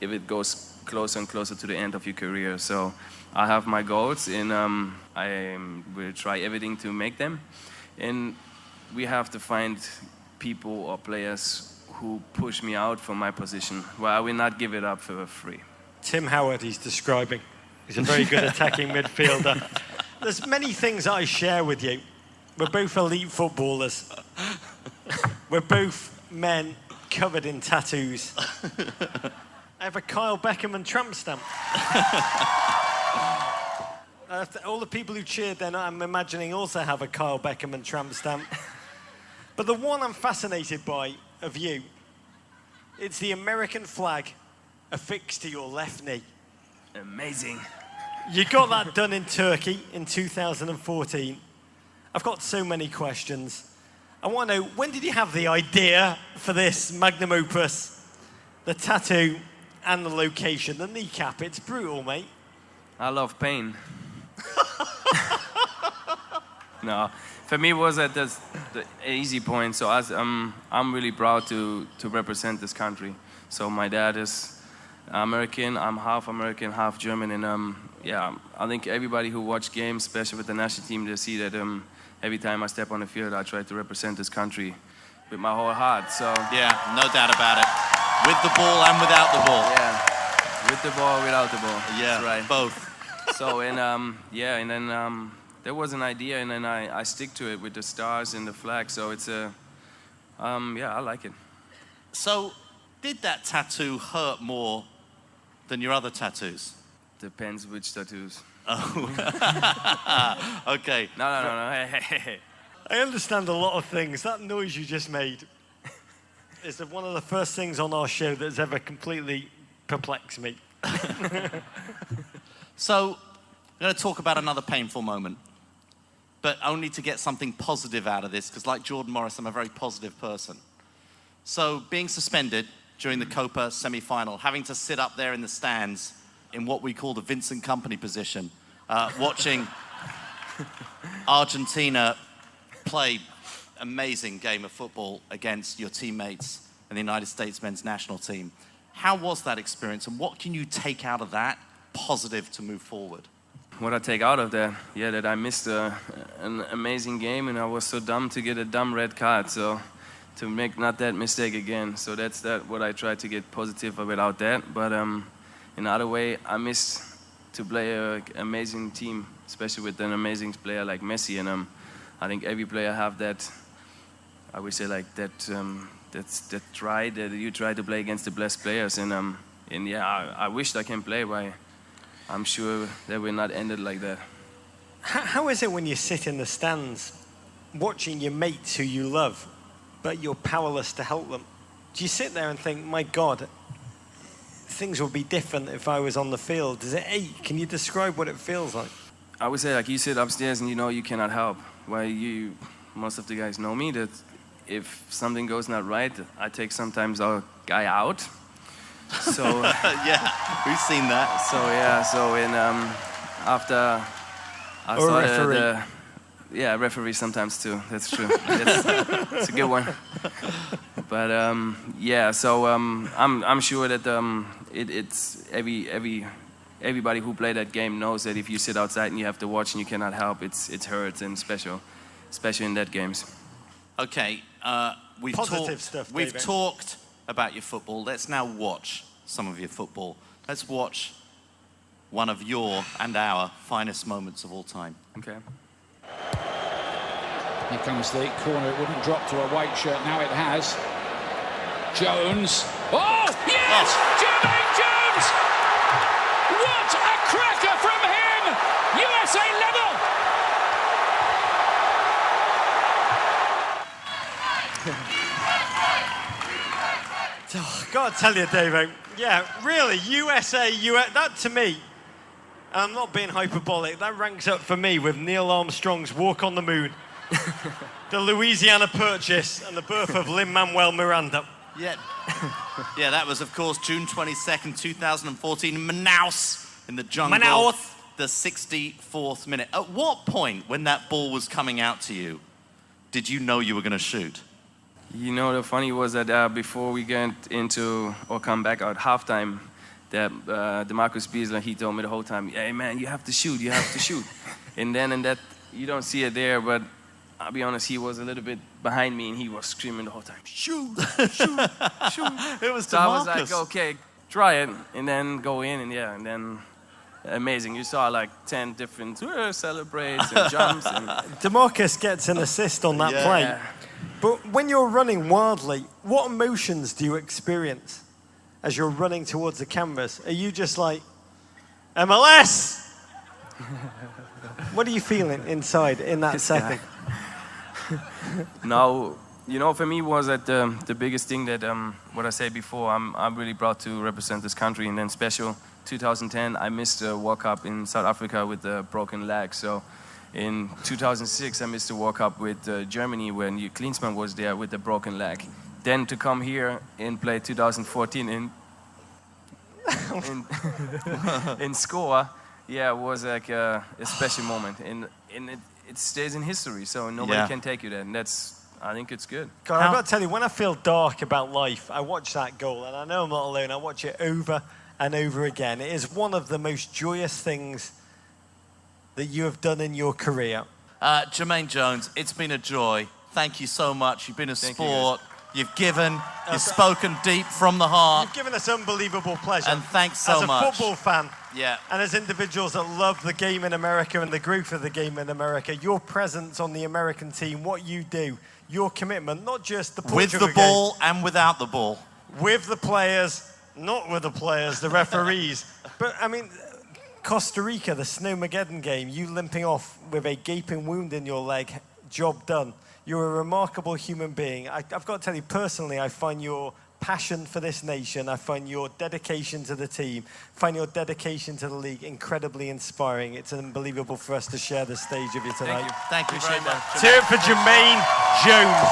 Speaker 13: if it goes closer and closer to the end of your career. So I have my goals, and um, I will try everything to make them. And we have to find people or players who push me out from my position, where I will not give it up for free.
Speaker 1: Tim Howard, he's describing. He's a very good attacking midfielder. There's many things I share with you. We're both elite footballers. We're both men covered in tattoos. I have a Kyle Beckerman and Trump stamp. Uh, all the people who cheered then, I'm imagining, also have a Kyle Beckerman and Trump stamp. But the one I'm fascinated by of you, it's the American flag affixed to your left knee.
Speaker 13: Amazing.
Speaker 1: You got that done in Turkey in 2014. I've got so many questions. I want to know when did you have the idea for this magnum opus, the tattoo, and the location, the kneecap? It's brutal, mate.
Speaker 13: I love pain. no, for me it was at this, the easy point. So as, um, I'm really proud to, to represent this country. So my dad is American. I'm half American, half German, and um, yeah, I think everybody who watch games, especially with the national team, they see that um, every time I step on the field, I try to represent this country with my whole heart. So
Speaker 2: Yeah, no doubt about it. With the ball and without the ball.
Speaker 13: Yeah, with the ball, without the ball.
Speaker 2: Yeah,
Speaker 13: That's right.
Speaker 2: both.
Speaker 13: so and um, yeah, and then um, there was an idea, and then I, I stick to it with the stars and the flag. So it's a um, yeah, I like it.
Speaker 2: So, did that tattoo hurt more than your other tattoos?
Speaker 13: Depends which tattoos.
Speaker 2: Oh. okay.
Speaker 13: No, no, no, no. Hey, hey, hey, hey.
Speaker 1: I understand a lot of things. That noise you just made is one of the first things on our show that's ever completely perplexed me.
Speaker 2: So, I'm going to talk about another painful moment, but only to get something positive out of this, because like Jordan Morris, I'm a very positive person. So, being suspended during the Copa semi final, having to sit up there in the stands in what we call the Vincent Kompany position, uh, watching Argentina play amazing game of football against your teammates in the United States men's national team. How was that experience, and what can you take out of that positive to move forward?
Speaker 13: What I take out of that, yeah, that I missed a, an amazing game, and I was so dumb to get a dumb red card. So to make not that mistake again. So that's that what I try to get positive without that. But um, in other way, I missed to play an amazing team, especially with an amazing player like Messi. And um, I think every player have that. I would say like that. Um, that's that try that you try to play against the best players. And um, and yeah, I, I wished I can play, but I'm sure that will not end it like that.
Speaker 1: How, how is it when you sit in the stands watching your mates who you love, but you're powerless to help them? Do you sit there and think, my God, things would be different if I was on the field? Does it ache? Can you describe what it feels like?
Speaker 13: I would say like you sit upstairs and you know you cannot help. While you, most of the guys know me that if something goes not right, I take sometimes our guy out. So
Speaker 2: yeah, we've seen that.
Speaker 13: So yeah, so in um, after I
Speaker 1: Or
Speaker 13: started,
Speaker 1: referee.
Speaker 13: uh, yeah, referee sometimes too. That's true. That's, that's a good one. But um, yeah, so um, I'm I'm sure that um, it, it's every every everybody who played that game knows that if you sit outside and you have to watch and you cannot help, it's it hurts and special, especially in that games.
Speaker 2: Okay, uh, we've
Speaker 1: Positive
Speaker 2: talked.
Speaker 1: stuff,
Speaker 2: we've
Speaker 1: David.
Speaker 2: talked about your football. Let's now watch some of your football. Let's watch one of your and our finest moments of all time.
Speaker 13: Okay.
Speaker 14: Here comes the corner. It wouldn't drop to a white shirt. Now it has. Jones. Oh, yes! Jermaine Jones! What a cracker from him! USA level!
Speaker 1: God, tell you, Davo. Eh, yeah, really, USA, US, that to me, and I'm not being hyperbolic, that ranks up for me with Neil Armstrong's Walk on the Moon, the Louisiana Purchase, and the birth of Lin Manuel Miranda.
Speaker 2: Yeah. yeah, that was, of course, June 22nd, 2014, Manaus in the jungle.
Speaker 1: Manaus.
Speaker 2: The 64th minute. At what point, when that ball was coming out to you, did you know you were going to shoot?
Speaker 13: You know, the funny was that uh, before we get into or come back at halftime, that uh, DaMarcus Beasley he told me the whole time, "Hey man, you have to shoot, you have to shoot." and then and that you don't see it there, but I'll be honest, he was a little bit behind me and he was screaming the whole time, "Shoot, shoot, shoot!"
Speaker 2: It was
Speaker 13: so I was like, "Okay, try it," and then go in and yeah, and then. Amazing! You saw like ten different uh, celebrates and jumps and
Speaker 1: DaMarcus gets an assist on that
Speaker 13: Yeah.
Speaker 1: play. But when you're running wildly, what emotions do you experience as you're running towards the cameras? Are you just like, MLS? what are you feeling inside in that second?
Speaker 13: No, you know, for me was that um, the biggest thing that um, what I said before. I'm I'm really proud to represent this country, and then special 2010, I missed the World Cup in South Africa with a broken leg. So In 2006, I missed the World Cup with uh, Germany when you, Klinsmann was there with a broken leg. Then to come here and play 2014 in in, in score, yeah, it was like a, a special moment, and and it, it stays in history. So nobody
Speaker 1: Yeah.
Speaker 13: can take you there, and that's I think it's good.
Speaker 1: God, I've got to tell you, when I feel dark about life, I watch that goal, and I know I'm not alone. I watch it over and over again. It is one of the most joyous things that you have done in your career.
Speaker 2: Uh, Jermaine Jones, it's been a joy. Thank you so much. You've been a
Speaker 1: Thank
Speaker 2: sport. You've given.
Speaker 1: Uh,
Speaker 2: You've spoken deep from the heart.
Speaker 1: You've given us unbelievable pleasure.
Speaker 2: And thanks so much.
Speaker 1: as a
Speaker 2: much.
Speaker 1: football fan,
Speaker 2: Yeah.
Speaker 1: and as individuals that love the game in America and the growth of the game in America, your presence on the American team, what you do, your commitment, not just the
Speaker 2: With the
Speaker 1: game,
Speaker 2: ball and without the ball.
Speaker 1: with the players, not with the players, the referees. but I mean, Costa Rica, the Snowmageddon game, you limping off with a gaping wound in your leg, job done. You're a remarkable human being. I, I've got to tell you personally, I find your passion for this nation, I find your dedication to the team, find your dedication to the league incredibly inspiring. It's unbelievable for us to share the stage with you tonight.
Speaker 2: Thank you very much.
Speaker 1: Cheer it for Jermaine Jones.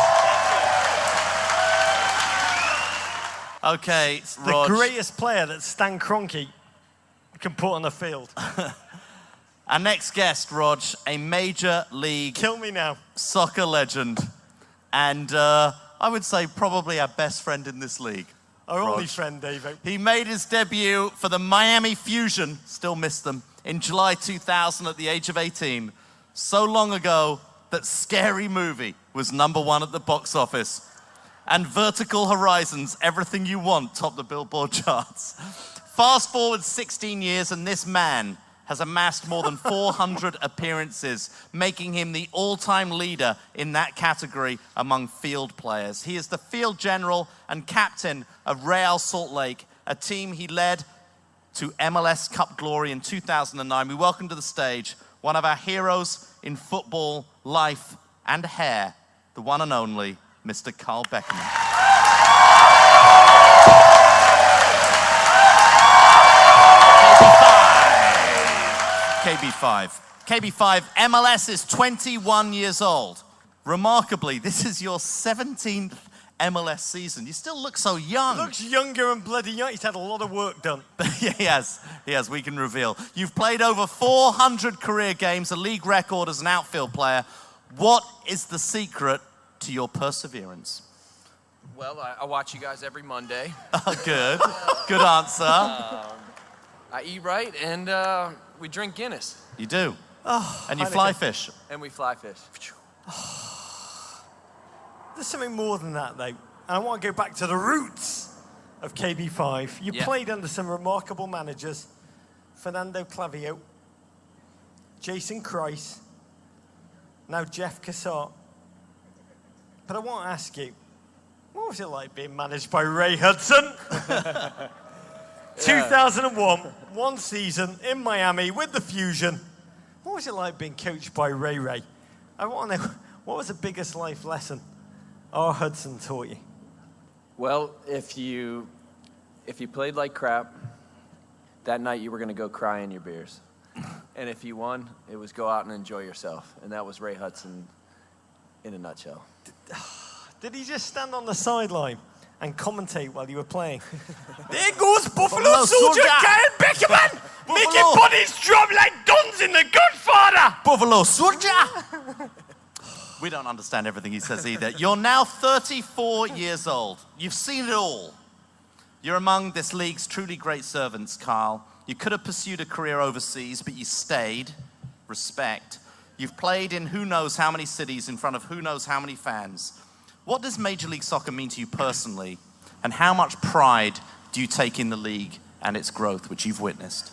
Speaker 2: Okay,
Speaker 1: It's the
Speaker 2: Rog.
Speaker 1: greatest player that Stan Kroenke can put on the field.
Speaker 2: Our next guest, Rog, a major league
Speaker 1: Kill me now.
Speaker 2: soccer legend, and uh, I would say probably our best friend in this league.
Speaker 1: Our
Speaker 2: Rog.
Speaker 1: only friend, David.
Speaker 2: He made his debut for the Miami Fusion, still miss them, in July 2000 at the age of 18. So long ago that Scary Movie was number one at the box office. And Vertical Horizon's, Everything You Want, topped the Billboard charts. Fast forward 16 years, and this man has amassed more than 400 appearances, making him the all time leader in that category among field players. He is the field general and captain of Real Salt Lake, a team he led to MLS Cup glory in 2009. We welcome to the stage one of our heroes in football, life, and hair, the one and only Mr. Carl Beckerman. KB5. KB5, MLS is 21 years old. Remarkably, this is your 17th MLS season. You still look so young.
Speaker 1: Looks younger and bloody young. He's had a lot of work done.
Speaker 2: yeah, he has. He has, we can reveal. You've played over 400 career games, a league record as an outfield player. What is the secret to your perseverance?
Speaker 15: Well, I, I watch you guys every Monday.
Speaker 2: Oh, good. Good answer.
Speaker 15: Um, I eat right, and uh, we drink Guinness.
Speaker 2: You do.
Speaker 1: Oh,
Speaker 2: and you
Speaker 1: Heineken.
Speaker 2: fly fish.
Speaker 15: And we fly fish.
Speaker 1: There's something more than that, though. And I want to go back to the roots of KB5. You
Speaker 2: Yeah.
Speaker 1: played under some remarkable managers Fernando Clavijo, Jason Kreis, now Jeff Cassar. But I want to ask you, what was it like being managed by Ray Hudson? 2001, one season in Miami with the Fusion. What was it like being coached by Ray Ray? I want to know, what was the biggest life lesson our Hudson taught you?
Speaker 15: Well, if you if you played like crap, that night you were going to go cry in your beers. And if you won, it was go out and enjoy yourself. And that was Ray Hudson in a nutshell.
Speaker 1: Did he just stand on the sideline and commentate while you were playing? there goes Buffalo, Soldier, Kyle Beckerman, making bodies drop like guns in The Godfather.
Speaker 2: Buffalo Soldier. we don't understand everything he says either. You're now 34 years old. You've seen it all. You're among this league's truly great servants, Carl. You could have pursued a career overseas, but you stayed. Respect. You've played in who knows how many cities in front of who knows how many fans. What does Major League Soccer mean to you personally? And how much pride do you take in the league and its growth, which you've witnessed?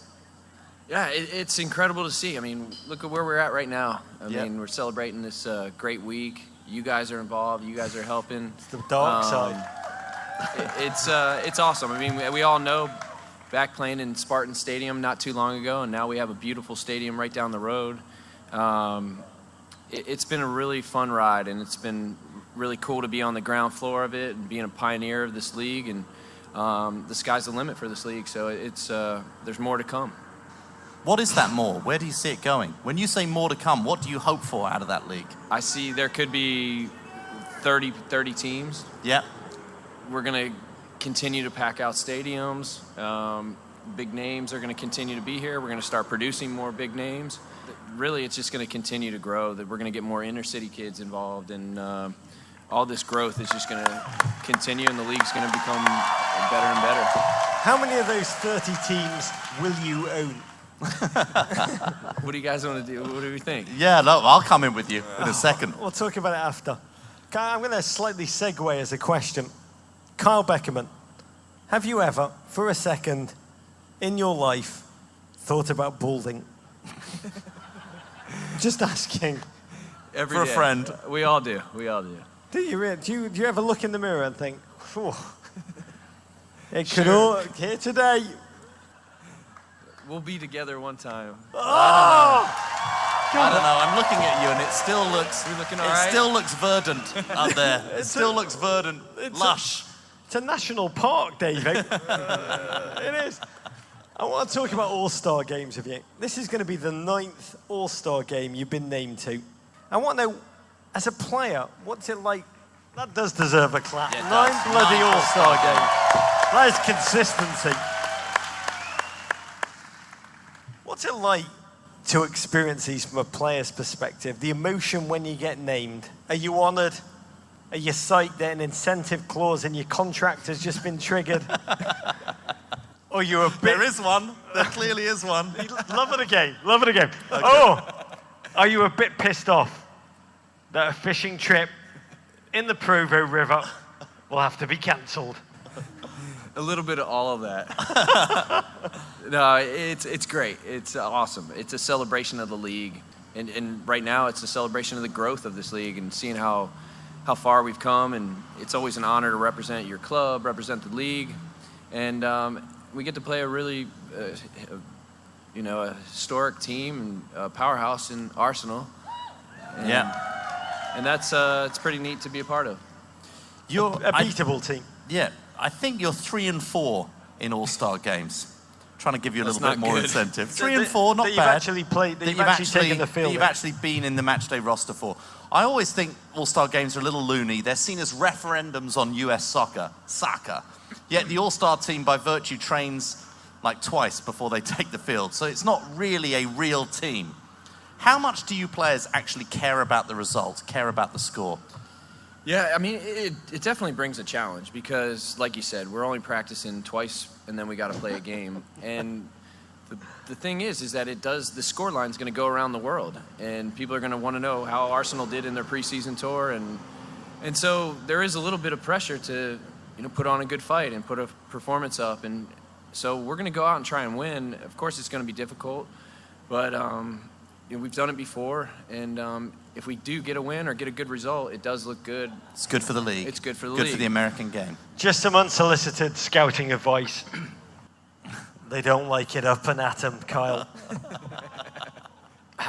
Speaker 15: Yeah, it, it's incredible to see. I mean, look at where we're at right now. I
Speaker 2: Yep.
Speaker 15: mean, we're celebrating this uh, great week. You guys are involved. You guys are helping. It's
Speaker 1: the dark side.
Speaker 15: it's uh, it's awesome. I mean, we, we all know back playing in Spartan Stadium not too long ago, and now we have a beautiful stadium right down the road. Um, it, it's been a really fun ride, and it's been really cool to be on the ground floor of it and being a pioneer of this league. And um, the sky's the limit for this league, so it's uh, there's more to come.
Speaker 2: What is that more? Where do you see it going? When you say more to come, what do you hope for out of that league?
Speaker 15: I see there could be 30, 30 teams.
Speaker 2: Yeah.
Speaker 15: We're going to continue to pack out stadiums. Um, big names are going to continue to be here. We're going to start producing more big names. Really, it's just going to continue to grow. That we're going to get more inner city kids involved, and uh, all this growth is just going to continue, and the league's going to become better and better.
Speaker 1: How many of those 30 teams will you own?
Speaker 15: What do you guys want to do? What do we think?
Speaker 2: Yeah, no, I'll come in with you in a second.
Speaker 1: We'll talk about it after. I'm going to slightly segue as a question. Kyle Beckerman, have you ever, for a second in your life, thought about balding? Just asking.
Speaker 15: Every
Speaker 2: For a friend.
Speaker 15: We all do. We all do.
Speaker 1: Do you, really? do you do you ever look in the mirror and think, "Phew, it could
Speaker 15: Sure.
Speaker 1: all here today?
Speaker 15: We'll be together one time.
Speaker 1: Oh!
Speaker 2: I don't know. I'm looking at you, and it still looks. It
Speaker 15: right?
Speaker 2: still looks verdant out there. It still
Speaker 1: a-
Speaker 2: looks verdant,
Speaker 1: it's a-
Speaker 2: lush.
Speaker 1: It's a national park, David. it is. I want to talk about All Star games with you. This is going to be the ninth All Star game you've been named to. I want to know, as a player, what's it like? That does deserve a clap.
Speaker 2: Yeah,
Speaker 1: Nine
Speaker 2: does.
Speaker 1: bloody
Speaker 2: Nine
Speaker 1: All Star
Speaker 2: All-Star
Speaker 1: games. That is consistency. What's it like to experience these from a player's perspective? The emotion when you get named. Are you honoured? Are you psyched that an incentive clause in your contract has just been triggered? or you're a bit.
Speaker 2: There is one. There clearly is one.
Speaker 1: Love it again. Love it again. Oh, are you a bit pissed off that a fishing trip in the Provo River will have to be cancelled?
Speaker 15: A little bit of all of that. no, it's it's great. It's awesome. It's a celebration of the league, and and right now it's a celebration of the growth of this league and seeing how how far we've come. And it's always an honor to represent your club, represent the league, and um, we get to play a really, uh, you know, a historic team and a powerhouse in Arsenal. And,
Speaker 2: Yeah.
Speaker 15: And that's uh, it's pretty neat to be a part of.
Speaker 2: You're
Speaker 1: A
Speaker 2: I-
Speaker 1: beatable team.
Speaker 2: Yeah, I think you're three and four in All Star games. Trying to give you a
Speaker 15: That's
Speaker 2: little bit more
Speaker 15: good.
Speaker 2: incentive. Three
Speaker 1: that-
Speaker 2: and four, not
Speaker 1: that you've
Speaker 2: bad.
Speaker 1: actually played- that you've
Speaker 2: you've
Speaker 1: actually taken the field
Speaker 2: That you've
Speaker 1: in.
Speaker 2: actually been in the matchday roster for. I always think All Star games are a little loony. They're seen as referendums on U.S. soccer, soccer. Yet the All Star team, by virtue, trains like twice before they take the field. So it's not really a real team. How much do you players actually care about the result, care about the score?
Speaker 15: Yeah, I mean, it, it definitely brings a challenge because, like you said, we're only practicing twice and then we got to play a game. And the, the thing is, is that it does, the score is going to go around the world and people are going to want to know how Arsenal did in their preseason tour. And, and so there is a little bit of pressure to, you know, put on a good fight and put a performance up. And so we're going to go out and try and win. Of course, it's going to be difficult, but um, you know, we've done it before. And um, if we do get a win or get a good result, it does look good.
Speaker 2: It's good for the league.
Speaker 15: It's good for the
Speaker 2: good
Speaker 15: league.
Speaker 2: for the American game.
Speaker 1: Just some unsolicited scouting advice. they don't like it up and at 'em, Kyle.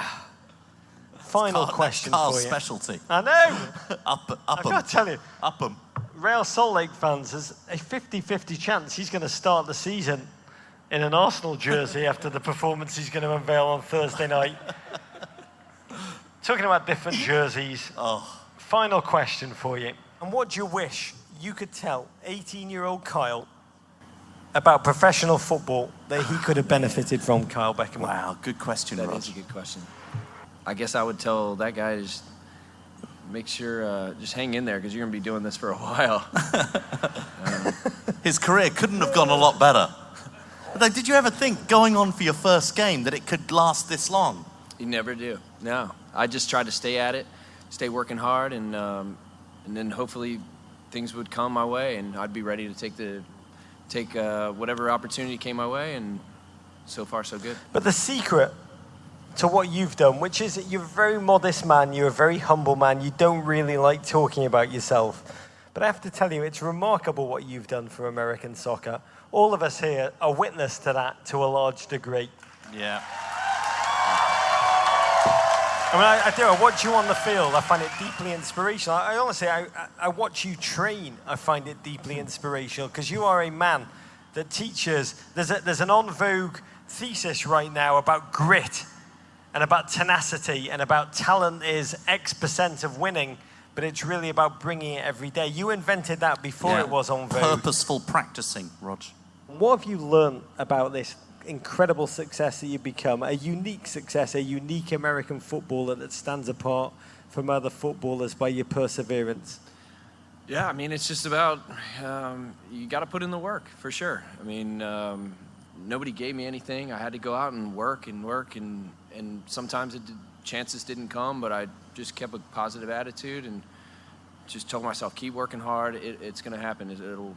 Speaker 1: Final
Speaker 2: Carl-
Speaker 1: question
Speaker 2: Carl's
Speaker 1: for you.
Speaker 2: specialty.
Speaker 1: I know.
Speaker 2: Up, up
Speaker 1: I've
Speaker 2: 'em.
Speaker 1: got to tell you,
Speaker 2: Up 'em.
Speaker 1: Real Salt Lake fans, there's a 50-50 chance he's going to start the season in an Arsenal jersey after the performance he's going to unveil on Thursday night. Talking about different jerseys.
Speaker 2: Oh.
Speaker 1: Final question for you. And what do you wish you could tell 18-year-old Kyle about professional football that he could have benefited from, Kyle Beckerman?
Speaker 2: Wow, good question,
Speaker 15: That
Speaker 2: Rog.
Speaker 15: is a good question. I guess I would tell that guy to just make sure, uh, just hang in there because you're going to be doing this for a while.
Speaker 2: His career couldn't have gone a lot better. But like, did you ever think, going on for your first game, that it could last this long?
Speaker 15: You never do. No, I just tried to stay at it, stay working hard, and um, and then hopefully things would come my way, and I'd be ready to take the take uh, whatever opportunity came my way, and so far so good.
Speaker 1: But the secret to what you've done, which is that you're a very modest man, you're a very humble man, you don't really like talking about yourself. But I have to tell you, it's remarkable what you've done for American soccer. All of us here are witness to that to a large degree.
Speaker 2: Yeah.
Speaker 1: I mean, I, I do. I watch you on the field. I find it deeply inspirational. I, I honestly, I, I- watch you train. I find it deeply inspirational because you are a man that teaches. There's, a, there's an on vogue thesis right now about grit and about tenacity and about talent is X percent of winning, but it's really about bringing it every day. You invented that before
Speaker 2: Yeah.
Speaker 1: it was on Vogue.
Speaker 2: Purposeful practicing, Rog.
Speaker 1: What have you learned about this incredible success that you've become? A unique success, a unique American footballer that stands apart from other footballers by your perseverance.
Speaker 15: Yeah, I mean, it's just about um, you got to put in the work for sure. I mean, um, nobody gave me anything. I had to go out and work and work, and and sometimes did, chances didn't come, but I just kept a positive attitude and just told myself, keep working hard. It, it's going to happen. It, it'll,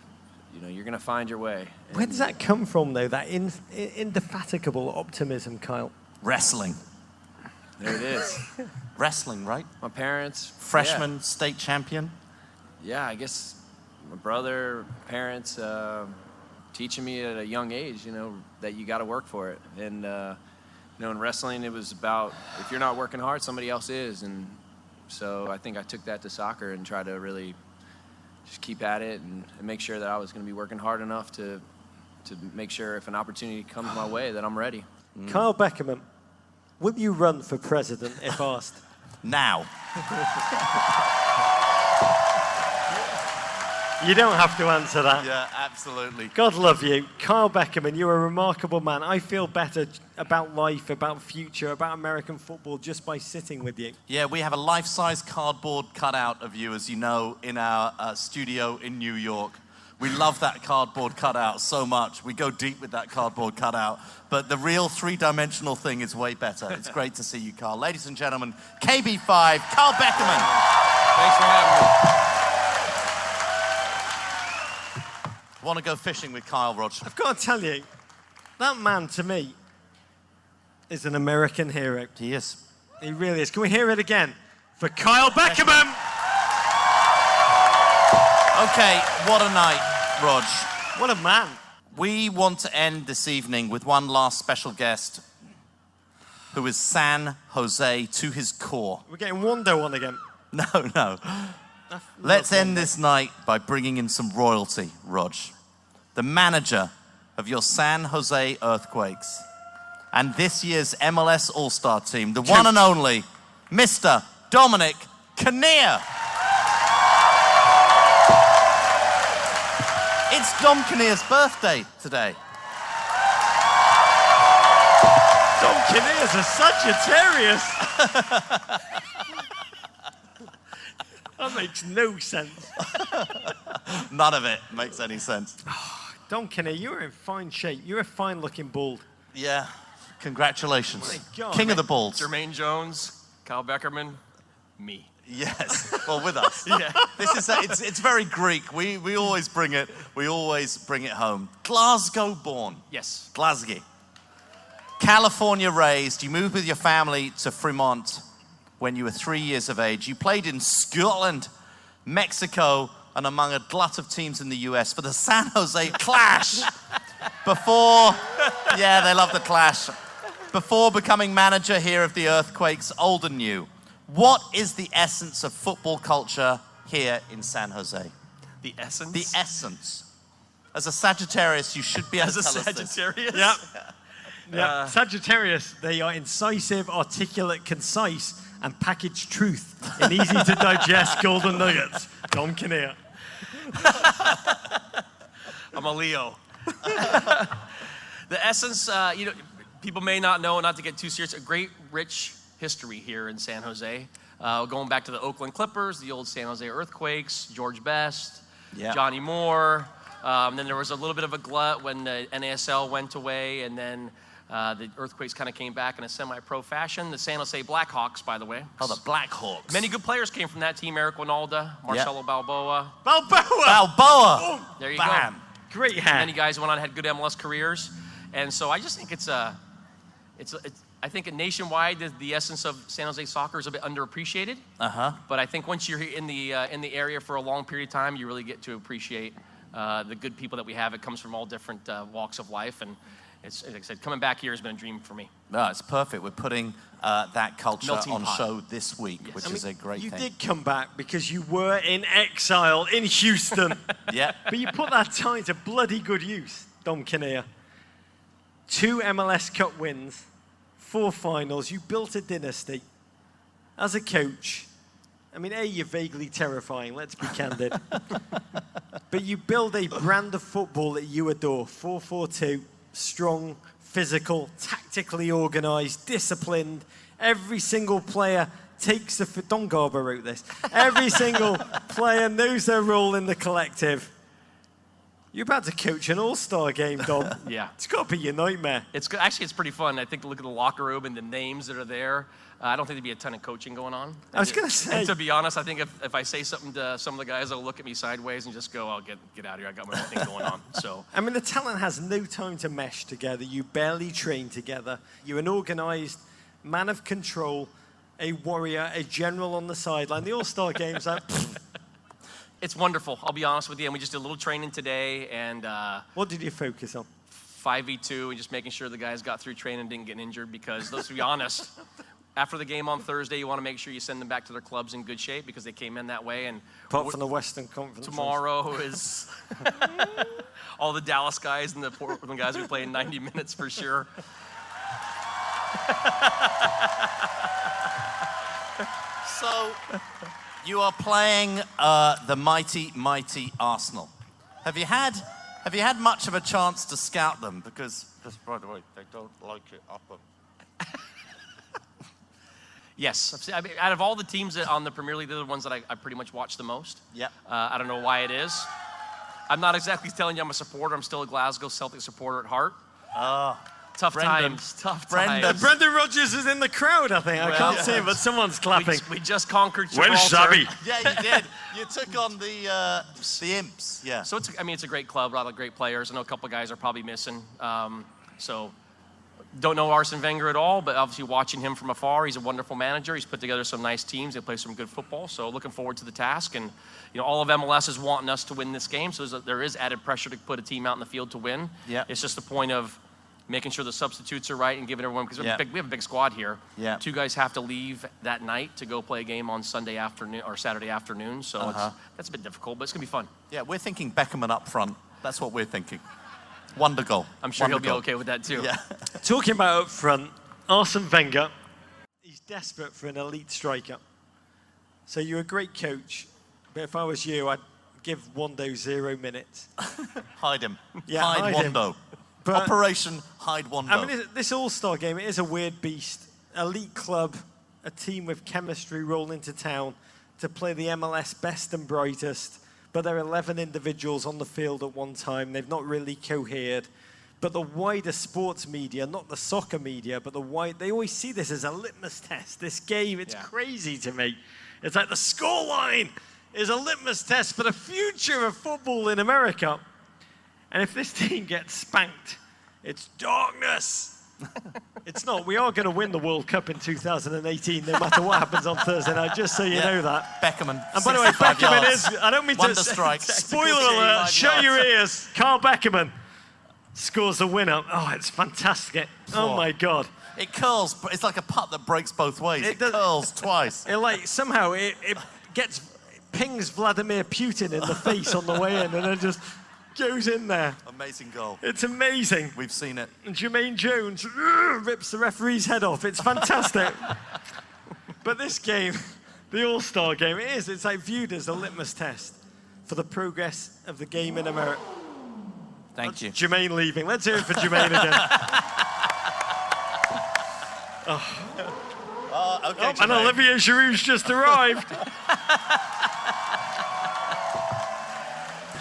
Speaker 15: you know, you're going to find your way.
Speaker 1: Where does that come from, though? That in, indefatigable optimism, Kyle.
Speaker 2: Wrestling.
Speaker 15: There it is.
Speaker 2: Wrestling, right?
Speaker 15: My parents,
Speaker 2: Freshman
Speaker 15: yeah.
Speaker 2: state champion.
Speaker 15: yeah, I guess my brother, parents, uh, teaching me at a young age, you know, that you got to work for it. And, uh, you know, in wrestling, it was about if you're not working hard, somebody else is. And so I think I took that to soccer and tried to really just keep at it and, and make sure that I was going to be working hard enough to, to make sure if an opportunity comes my way that I'm ready. Mm-hmm.
Speaker 1: Kyle Beckerman, will you run for president if asked?
Speaker 2: now.
Speaker 1: You don't have to answer that.
Speaker 2: Yeah, absolutely.
Speaker 1: God love you. Kyle Beckerman, you're a remarkable man. I feel better about life, about future, about American football just by sitting with you.
Speaker 2: Yeah, we have a life size cardboard cutout of you, as you know, in our uh, studio in New York. We love that cardboard cutout so much. We go deep with that cardboard cutout. But the real three dimensional thing is way better. It's great to see you, Carl. Ladies and gentlemen, KB5, Carl Beckerman.
Speaker 15: Thanks for having me.
Speaker 2: Want to go fishing with Kyle, Rog?
Speaker 1: I've got to tell you, that man to me is an American hero.
Speaker 2: He is.
Speaker 1: He really is. Can we hear it again for Kyle Beckerman?
Speaker 2: Okay, what a night, Rog.
Speaker 1: What a man.
Speaker 2: We want to end this evening with one last special guest who is San Jose to his core.
Speaker 1: We're getting Wondo on again.
Speaker 2: No, no. Let's end this night by bringing in some royalty, Rog. The manager of your San Jose Earthquakes and this year's MLS All Star team, the one and only Mr. Dominic Kinnear. It's Dom Kinnear's birthday today.
Speaker 1: Dom Kinnear's a Sagittarius. that makes no sense.
Speaker 2: None of it makes any sense.
Speaker 1: Dom Kinnear, you're in fine shape. You're a fine looking bald.
Speaker 2: Yeah. Congratulations.
Speaker 1: My God.
Speaker 2: King of the Bulls.
Speaker 16: Jermaine Jones, Kyle Beckerman, me.
Speaker 2: Yes. Well, with us.
Speaker 16: Yeah.
Speaker 2: This is a, it's, it's very Greek. We, we always bring it. We always bring it home. Glasgow born.
Speaker 16: Yes.
Speaker 2: Glasgow. California raised. You moved with your family to Fremont when you were three years of age. You played in Scotland, Mexico, and among a glut of teams in the US for the San Jose Clash. Before, yeah, they love the Clash. Before becoming manager here of the Earthquakes, old and new. What is the essence of football culture here in San Jose?
Speaker 16: The essence?
Speaker 2: The essence. As a Sagittarius, you should be able
Speaker 16: As a
Speaker 2: to tell us this.
Speaker 16: Sagittarius?
Speaker 1: Yeah. Yeah.
Speaker 16: Uh,
Speaker 1: Sagittarius, they are incisive, articulate, concise, and package truth in easy to digest golden nuggets. Dom Kinnear.
Speaker 16: I'm a Leo. the essence, uh, you know, people may not know, not to get too serious, a great, rich history here in San Jose. Uh, going back to the Oakland Clippers, the old San Jose Earthquakes, George Best,
Speaker 2: Yeah.
Speaker 16: Johnny Moore. Um, then there was a little bit of a glut when the NASL went away, and then uh, the Earthquakes kind of came back in a semi-pro fashion. The San Jose Blackhawks, by the way.
Speaker 2: Oh, the Blackhawks.
Speaker 16: Many good players came from that team. Eric Wynalda, Marcelo Balboa.
Speaker 1: Balboa!
Speaker 2: Balboa!
Speaker 16: There you
Speaker 2: Bam.
Speaker 16: go.
Speaker 1: Great hair.
Speaker 16: Many guys went on and had good MLS careers, and so I just think it's a, it's, a, it's I think nationwide the, the essence of San Jose soccer is a bit underappreciated.
Speaker 2: Uh huh.
Speaker 16: But I think once you're in the uh, in the area for a long period of time, you really get to appreciate uh, the good people that we have. It comes from all different uh, walks of life, and it's like I said, coming back here has been a dream for me.
Speaker 2: No, it's perfect. We're putting uh, that culture
Speaker 16: Melting
Speaker 2: on
Speaker 16: pot.
Speaker 2: show this week, which
Speaker 1: I
Speaker 2: is a
Speaker 1: mean,
Speaker 2: great
Speaker 1: you
Speaker 2: thing.
Speaker 1: did come back because you were in exile in Houston.
Speaker 2: Yeah.
Speaker 1: But you put that time to bloody good use, Dom Kinnear. two MLS Cup wins, four finals. You built a dynasty. As a coach, I mean, A, you're vaguely terrifying, let's be candid. but you build a brand of football that you adore 4 4 2, strong, physical, tactically organized, disciplined. Every single player takes the. f- Don Garber wrote this. Every single player knows their role in the collective. You're about to coach an all star game, Dom.
Speaker 16: Yeah.
Speaker 1: It's got to be your nightmare.
Speaker 16: It's actually it's pretty fun. I think look at the locker room and the names that are there. Uh, I don't think there'd be a ton of coaching going on.
Speaker 1: I was
Speaker 16: And-
Speaker 1: gonna say-
Speaker 16: And to be honest, I think if, if I say something to some of the guys, they'll look at me sideways and just go, "I'll get get out of here. I got my own thing going on." So
Speaker 1: I mean, the talent has no time to mesh together. You barely train together. You're an organized man of control, a warrior, a general on the sideline. The All Star games, like,
Speaker 16: it's wonderful. I'll be honest with you. And we just did a little training today, and uh,
Speaker 1: what did you focus on?
Speaker 16: 5v2 and just making sure the guys got through training and didn't get injured because let's be honest after the game on thursday you want to make sure you send them back to their clubs in good shape because they came in that way and
Speaker 1: apart from the Western Conference.
Speaker 16: tomorrow is all the dallas guys and the portland guys will be playing 90 minutes for sure
Speaker 2: So, you are playing uh, the mighty, mighty Arsenal. Have you had have you had much of a chance to scout them? Because, just by the way, they don't like it up 'em.
Speaker 16: Yes I've seen, I mean, out of all the teams that on the premier league they're the ones that i, I pretty much watch the most
Speaker 2: Yeah.
Speaker 16: uh, i don't know why it is i'm not exactly telling you i'm a supporter i'm still a glasgow celtic supporter at heart
Speaker 2: Ah.
Speaker 16: tough
Speaker 2: Brendan.
Speaker 16: times tough
Speaker 2: Brendan.
Speaker 16: times
Speaker 1: Brendan Rodgers is in the crowd, I think. I can't see him, but someone's clapping.
Speaker 16: We, we just conquered
Speaker 1: Well,
Speaker 16: Gibraltar.
Speaker 1: Shabby.
Speaker 2: Yeah, you did. You took on the uh, the imps. Yeah.
Speaker 16: So it's, I mean, it's a great club, a lot of great players. I know a couple of guys are probably missing. Um, so don't know Arsene Wenger at all, but obviously watching him from afar, he's a wonderful manager. He's put together some nice teams. They play some good football. So looking forward to the task. And you know, all of MLS is wanting us to win this game. So a, there is added pressure to put a team out in the field to win.
Speaker 2: Yeah.
Speaker 16: It's just a point of making sure the substitutes are right and giving everyone because
Speaker 2: Yeah.
Speaker 16: we have a big squad here.
Speaker 2: Yeah.
Speaker 16: Two guys have to leave that night to go play a game on Sunday afternoon or Saturday afternoon. So
Speaker 2: Uh-huh.
Speaker 16: it's, that's a bit difficult, but it's gonna be fun.
Speaker 2: Yeah, we're thinking Beckerman up front. That's what we're thinking. Wonder goal.
Speaker 16: I'm sure he'll be
Speaker 2: goal.
Speaker 16: okay with that too.
Speaker 2: Yeah.
Speaker 1: Talking about up front, Arsene Wenger, he's desperate for an elite striker. So you're a great coach, but if I was you, I'd give Wondo zero minutes.
Speaker 2: Hide him.
Speaker 1: Yeah,
Speaker 2: hide,
Speaker 1: hide him.
Speaker 2: Wondo.
Speaker 1: But-
Speaker 2: Operation Hide Wondo.
Speaker 1: I mean, this- this All Star game, it is a weird beast. Elite club, a team with chemistry roll into town to play the MLS best and brightest, but there are 11 individuals on the field at one time. They've not really cohered. But the wider sports media, not the soccer media, but the wide, they always see this as a litmus test. This game, it's
Speaker 16: Yeah.
Speaker 1: crazy to me. It's like the scoreline is a litmus test for the future of football in America. And if this team gets spanked, it's darkness. it's not. We are going to win the World Cup in 2018, no matter what happens on Thursday night, just so you
Speaker 2: Yeah.
Speaker 1: know that.
Speaker 2: Beckerman.
Speaker 1: And by the way,
Speaker 2: 65
Speaker 1: Beckerman
Speaker 2: yards.
Speaker 1: is, I don't mean
Speaker 2: Wonder
Speaker 1: to
Speaker 2: strike.
Speaker 1: spoiler alert, shut your ears. Kyle Beckerman scores the winner. Oh, it's fantastic. Oh,
Speaker 2: Oh.
Speaker 1: my God.
Speaker 2: It curls. but It's like a putt that breaks both ways. It,
Speaker 1: It
Speaker 2: curls twice.
Speaker 1: It like, somehow it, it gets, it pings Vladimir Putin in the face on the way in and then just goes in there.
Speaker 2: Amazing goal.
Speaker 1: It's amazing.
Speaker 2: We've seen it.
Speaker 1: And Jermaine Jones rips the referee's head off. It's fantastic. but this game, the All Star game, it is. It's like viewed as a litmus test for the progress of the game in America.
Speaker 2: Thank you.
Speaker 1: Jermaine leaving. Let's hear it for Jermaine again.
Speaker 2: Oh. oh, okay.
Speaker 1: Oh, and. Olivier Giroud's just arrived.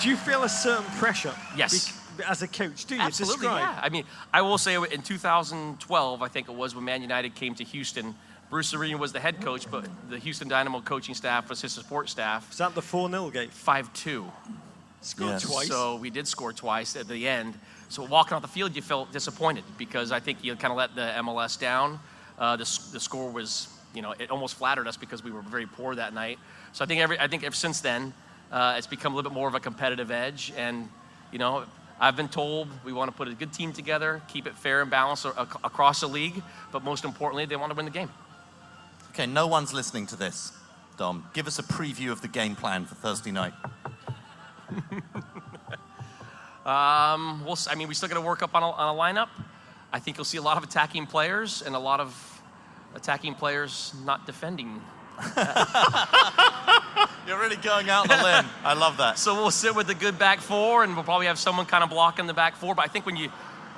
Speaker 1: Do you feel a certain pressure?
Speaker 16: Yes.
Speaker 1: bec- as a coach, do you?
Speaker 16: Absolutely,
Speaker 1: Describe.
Speaker 16: yeah. I mean, I will say in 2012, I think it was when Man United came to Houston. Bruce Arena was the head coach, but the Houston Dynamo coaching staff was his support staff.
Speaker 1: Is that the 4 0 game?
Speaker 16: 5 2.
Speaker 1: Scored
Speaker 2: Yes.
Speaker 1: twice.
Speaker 16: So we did score twice at the end. So walking off the field, you felt disappointed because I think you kind of let the MLS down. Uh, the, the score was, you know, it almost flattered us because we were very poor that night. So I think every, I think ever since then, uh, it's become a little bit more of a competitive edge. And, you know, I've been told we want to put a good team together, keep it fair and balanced ac- across the league, but most importantly, they want to win the game.
Speaker 2: Okay, no one's listening to this. Dom, give us a preview of the game plan for Thursday night.
Speaker 16: Um, we'll, I mean, we still got to work up on a, on a lineup. I think you'll see a lot of attacking players and a lot of attacking players not defending.
Speaker 2: You're really going out on a limb. I love that.
Speaker 16: So we'll sit with the good back four, and we'll probably have someone kind of blocking the back four. But I think when you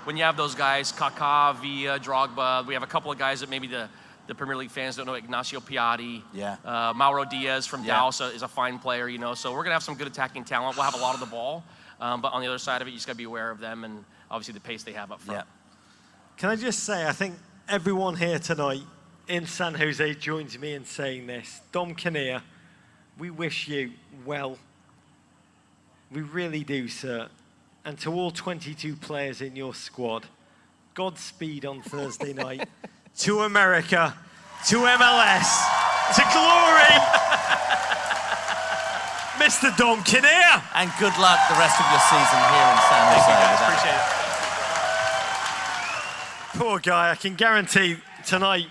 Speaker 16: when you have those guys, Kaká, Villa, Drogba, we have a couple of guys that maybe the, the Premier League fans don't know. Ignacio Piatti,
Speaker 2: Yeah.
Speaker 16: uh, Mauro Diaz from
Speaker 2: Yeah.
Speaker 16: Dallas is a fine player, you know. So we're gonna have some good attacking talent. We'll have a lot of the ball, um, but on the other side of it, you just gotta be aware of them and obviously the pace they have up front. Yeah.
Speaker 1: Can I just say, I think everyone here tonight in San Jose joins me in saying this. Dom Kinnear, we wish you well. We really do, sir. And to all 22 players in your squad, Godspeed on Thursday night. to America, to MLS, to glory. Mr. Dom Kinnear.
Speaker 2: And good luck the rest of your season here in San Jose.
Speaker 1: Thank you, guys. Appreciate it. Poor guy, I can guarantee tonight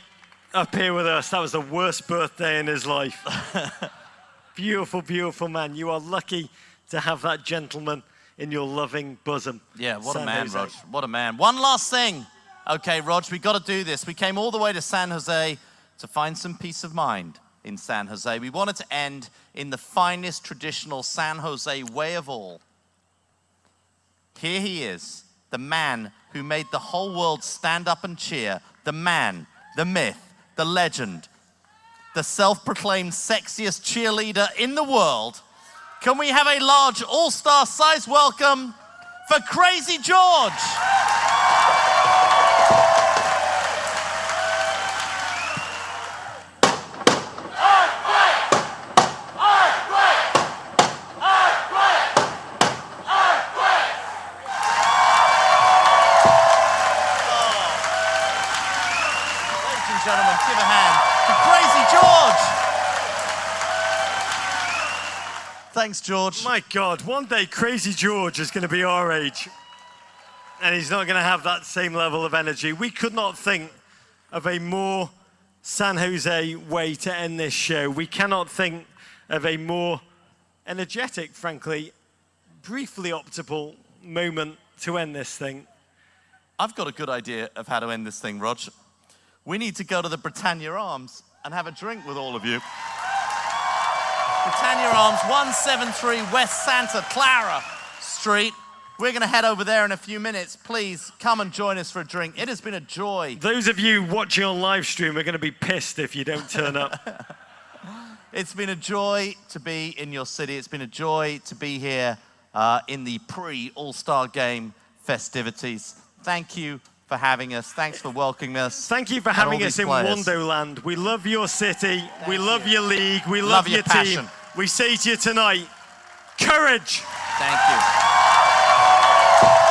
Speaker 1: up here with us, that was the worst birthday in his life. beautiful, beautiful man. You are lucky to have that gentleman in your loving bosom.
Speaker 2: Yeah, what
Speaker 1: San
Speaker 2: a man,
Speaker 1: Jose.
Speaker 2: Rog. What a man. One last thing. Okay, Rog, we got to do this. We came all the way to San Jose to find some peace of mind in San Jose. We wanted to end in the finest traditional San Jose way of all. Here he is, the man who made the whole world stand up and cheer, the man, the myth, the legend, the self proclaimed sexiest cheerleader in the world. Can we have a large all star size welcome for Crazy George? Ladies and gentlemen, give a hand to Crazy George. Thanks, George.
Speaker 1: My God, one day Crazy George is going to be our age. And he's not going to have that same level of energy. We could not think of a more San Jose way to end this show. We cannot think of a more energetic, frankly, briefly optimal moment to end this thing.
Speaker 2: I've got a good idea of how to end this thing, Rog. We need to go to the Britannia Arms and have a drink with all of you. Britannia Arms, 173 West Santa Clara Street. We're going to head over there in a few minutes. Please come and join us for a drink. It has been a joy.
Speaker 1: Those of you watching on live stream are going to be pissed if you don't turn up.
Speaker 2: It's been a joy to be in your city. It's been a joy to be here uh, in the pre All Star Game festivities. Thank you for having us. Thanks for welcoming us.
Speaker 1: Thank you for having us in
Speaker 2: players.
Speaker 1: Wondoland. We love your city. Thank we love your league. We
Speaker 2: love,
Speaker 1: love
Speaker 2: your,
Speaker 1: your team. We say to you tonight, courage.
Speaker 2: Thank you.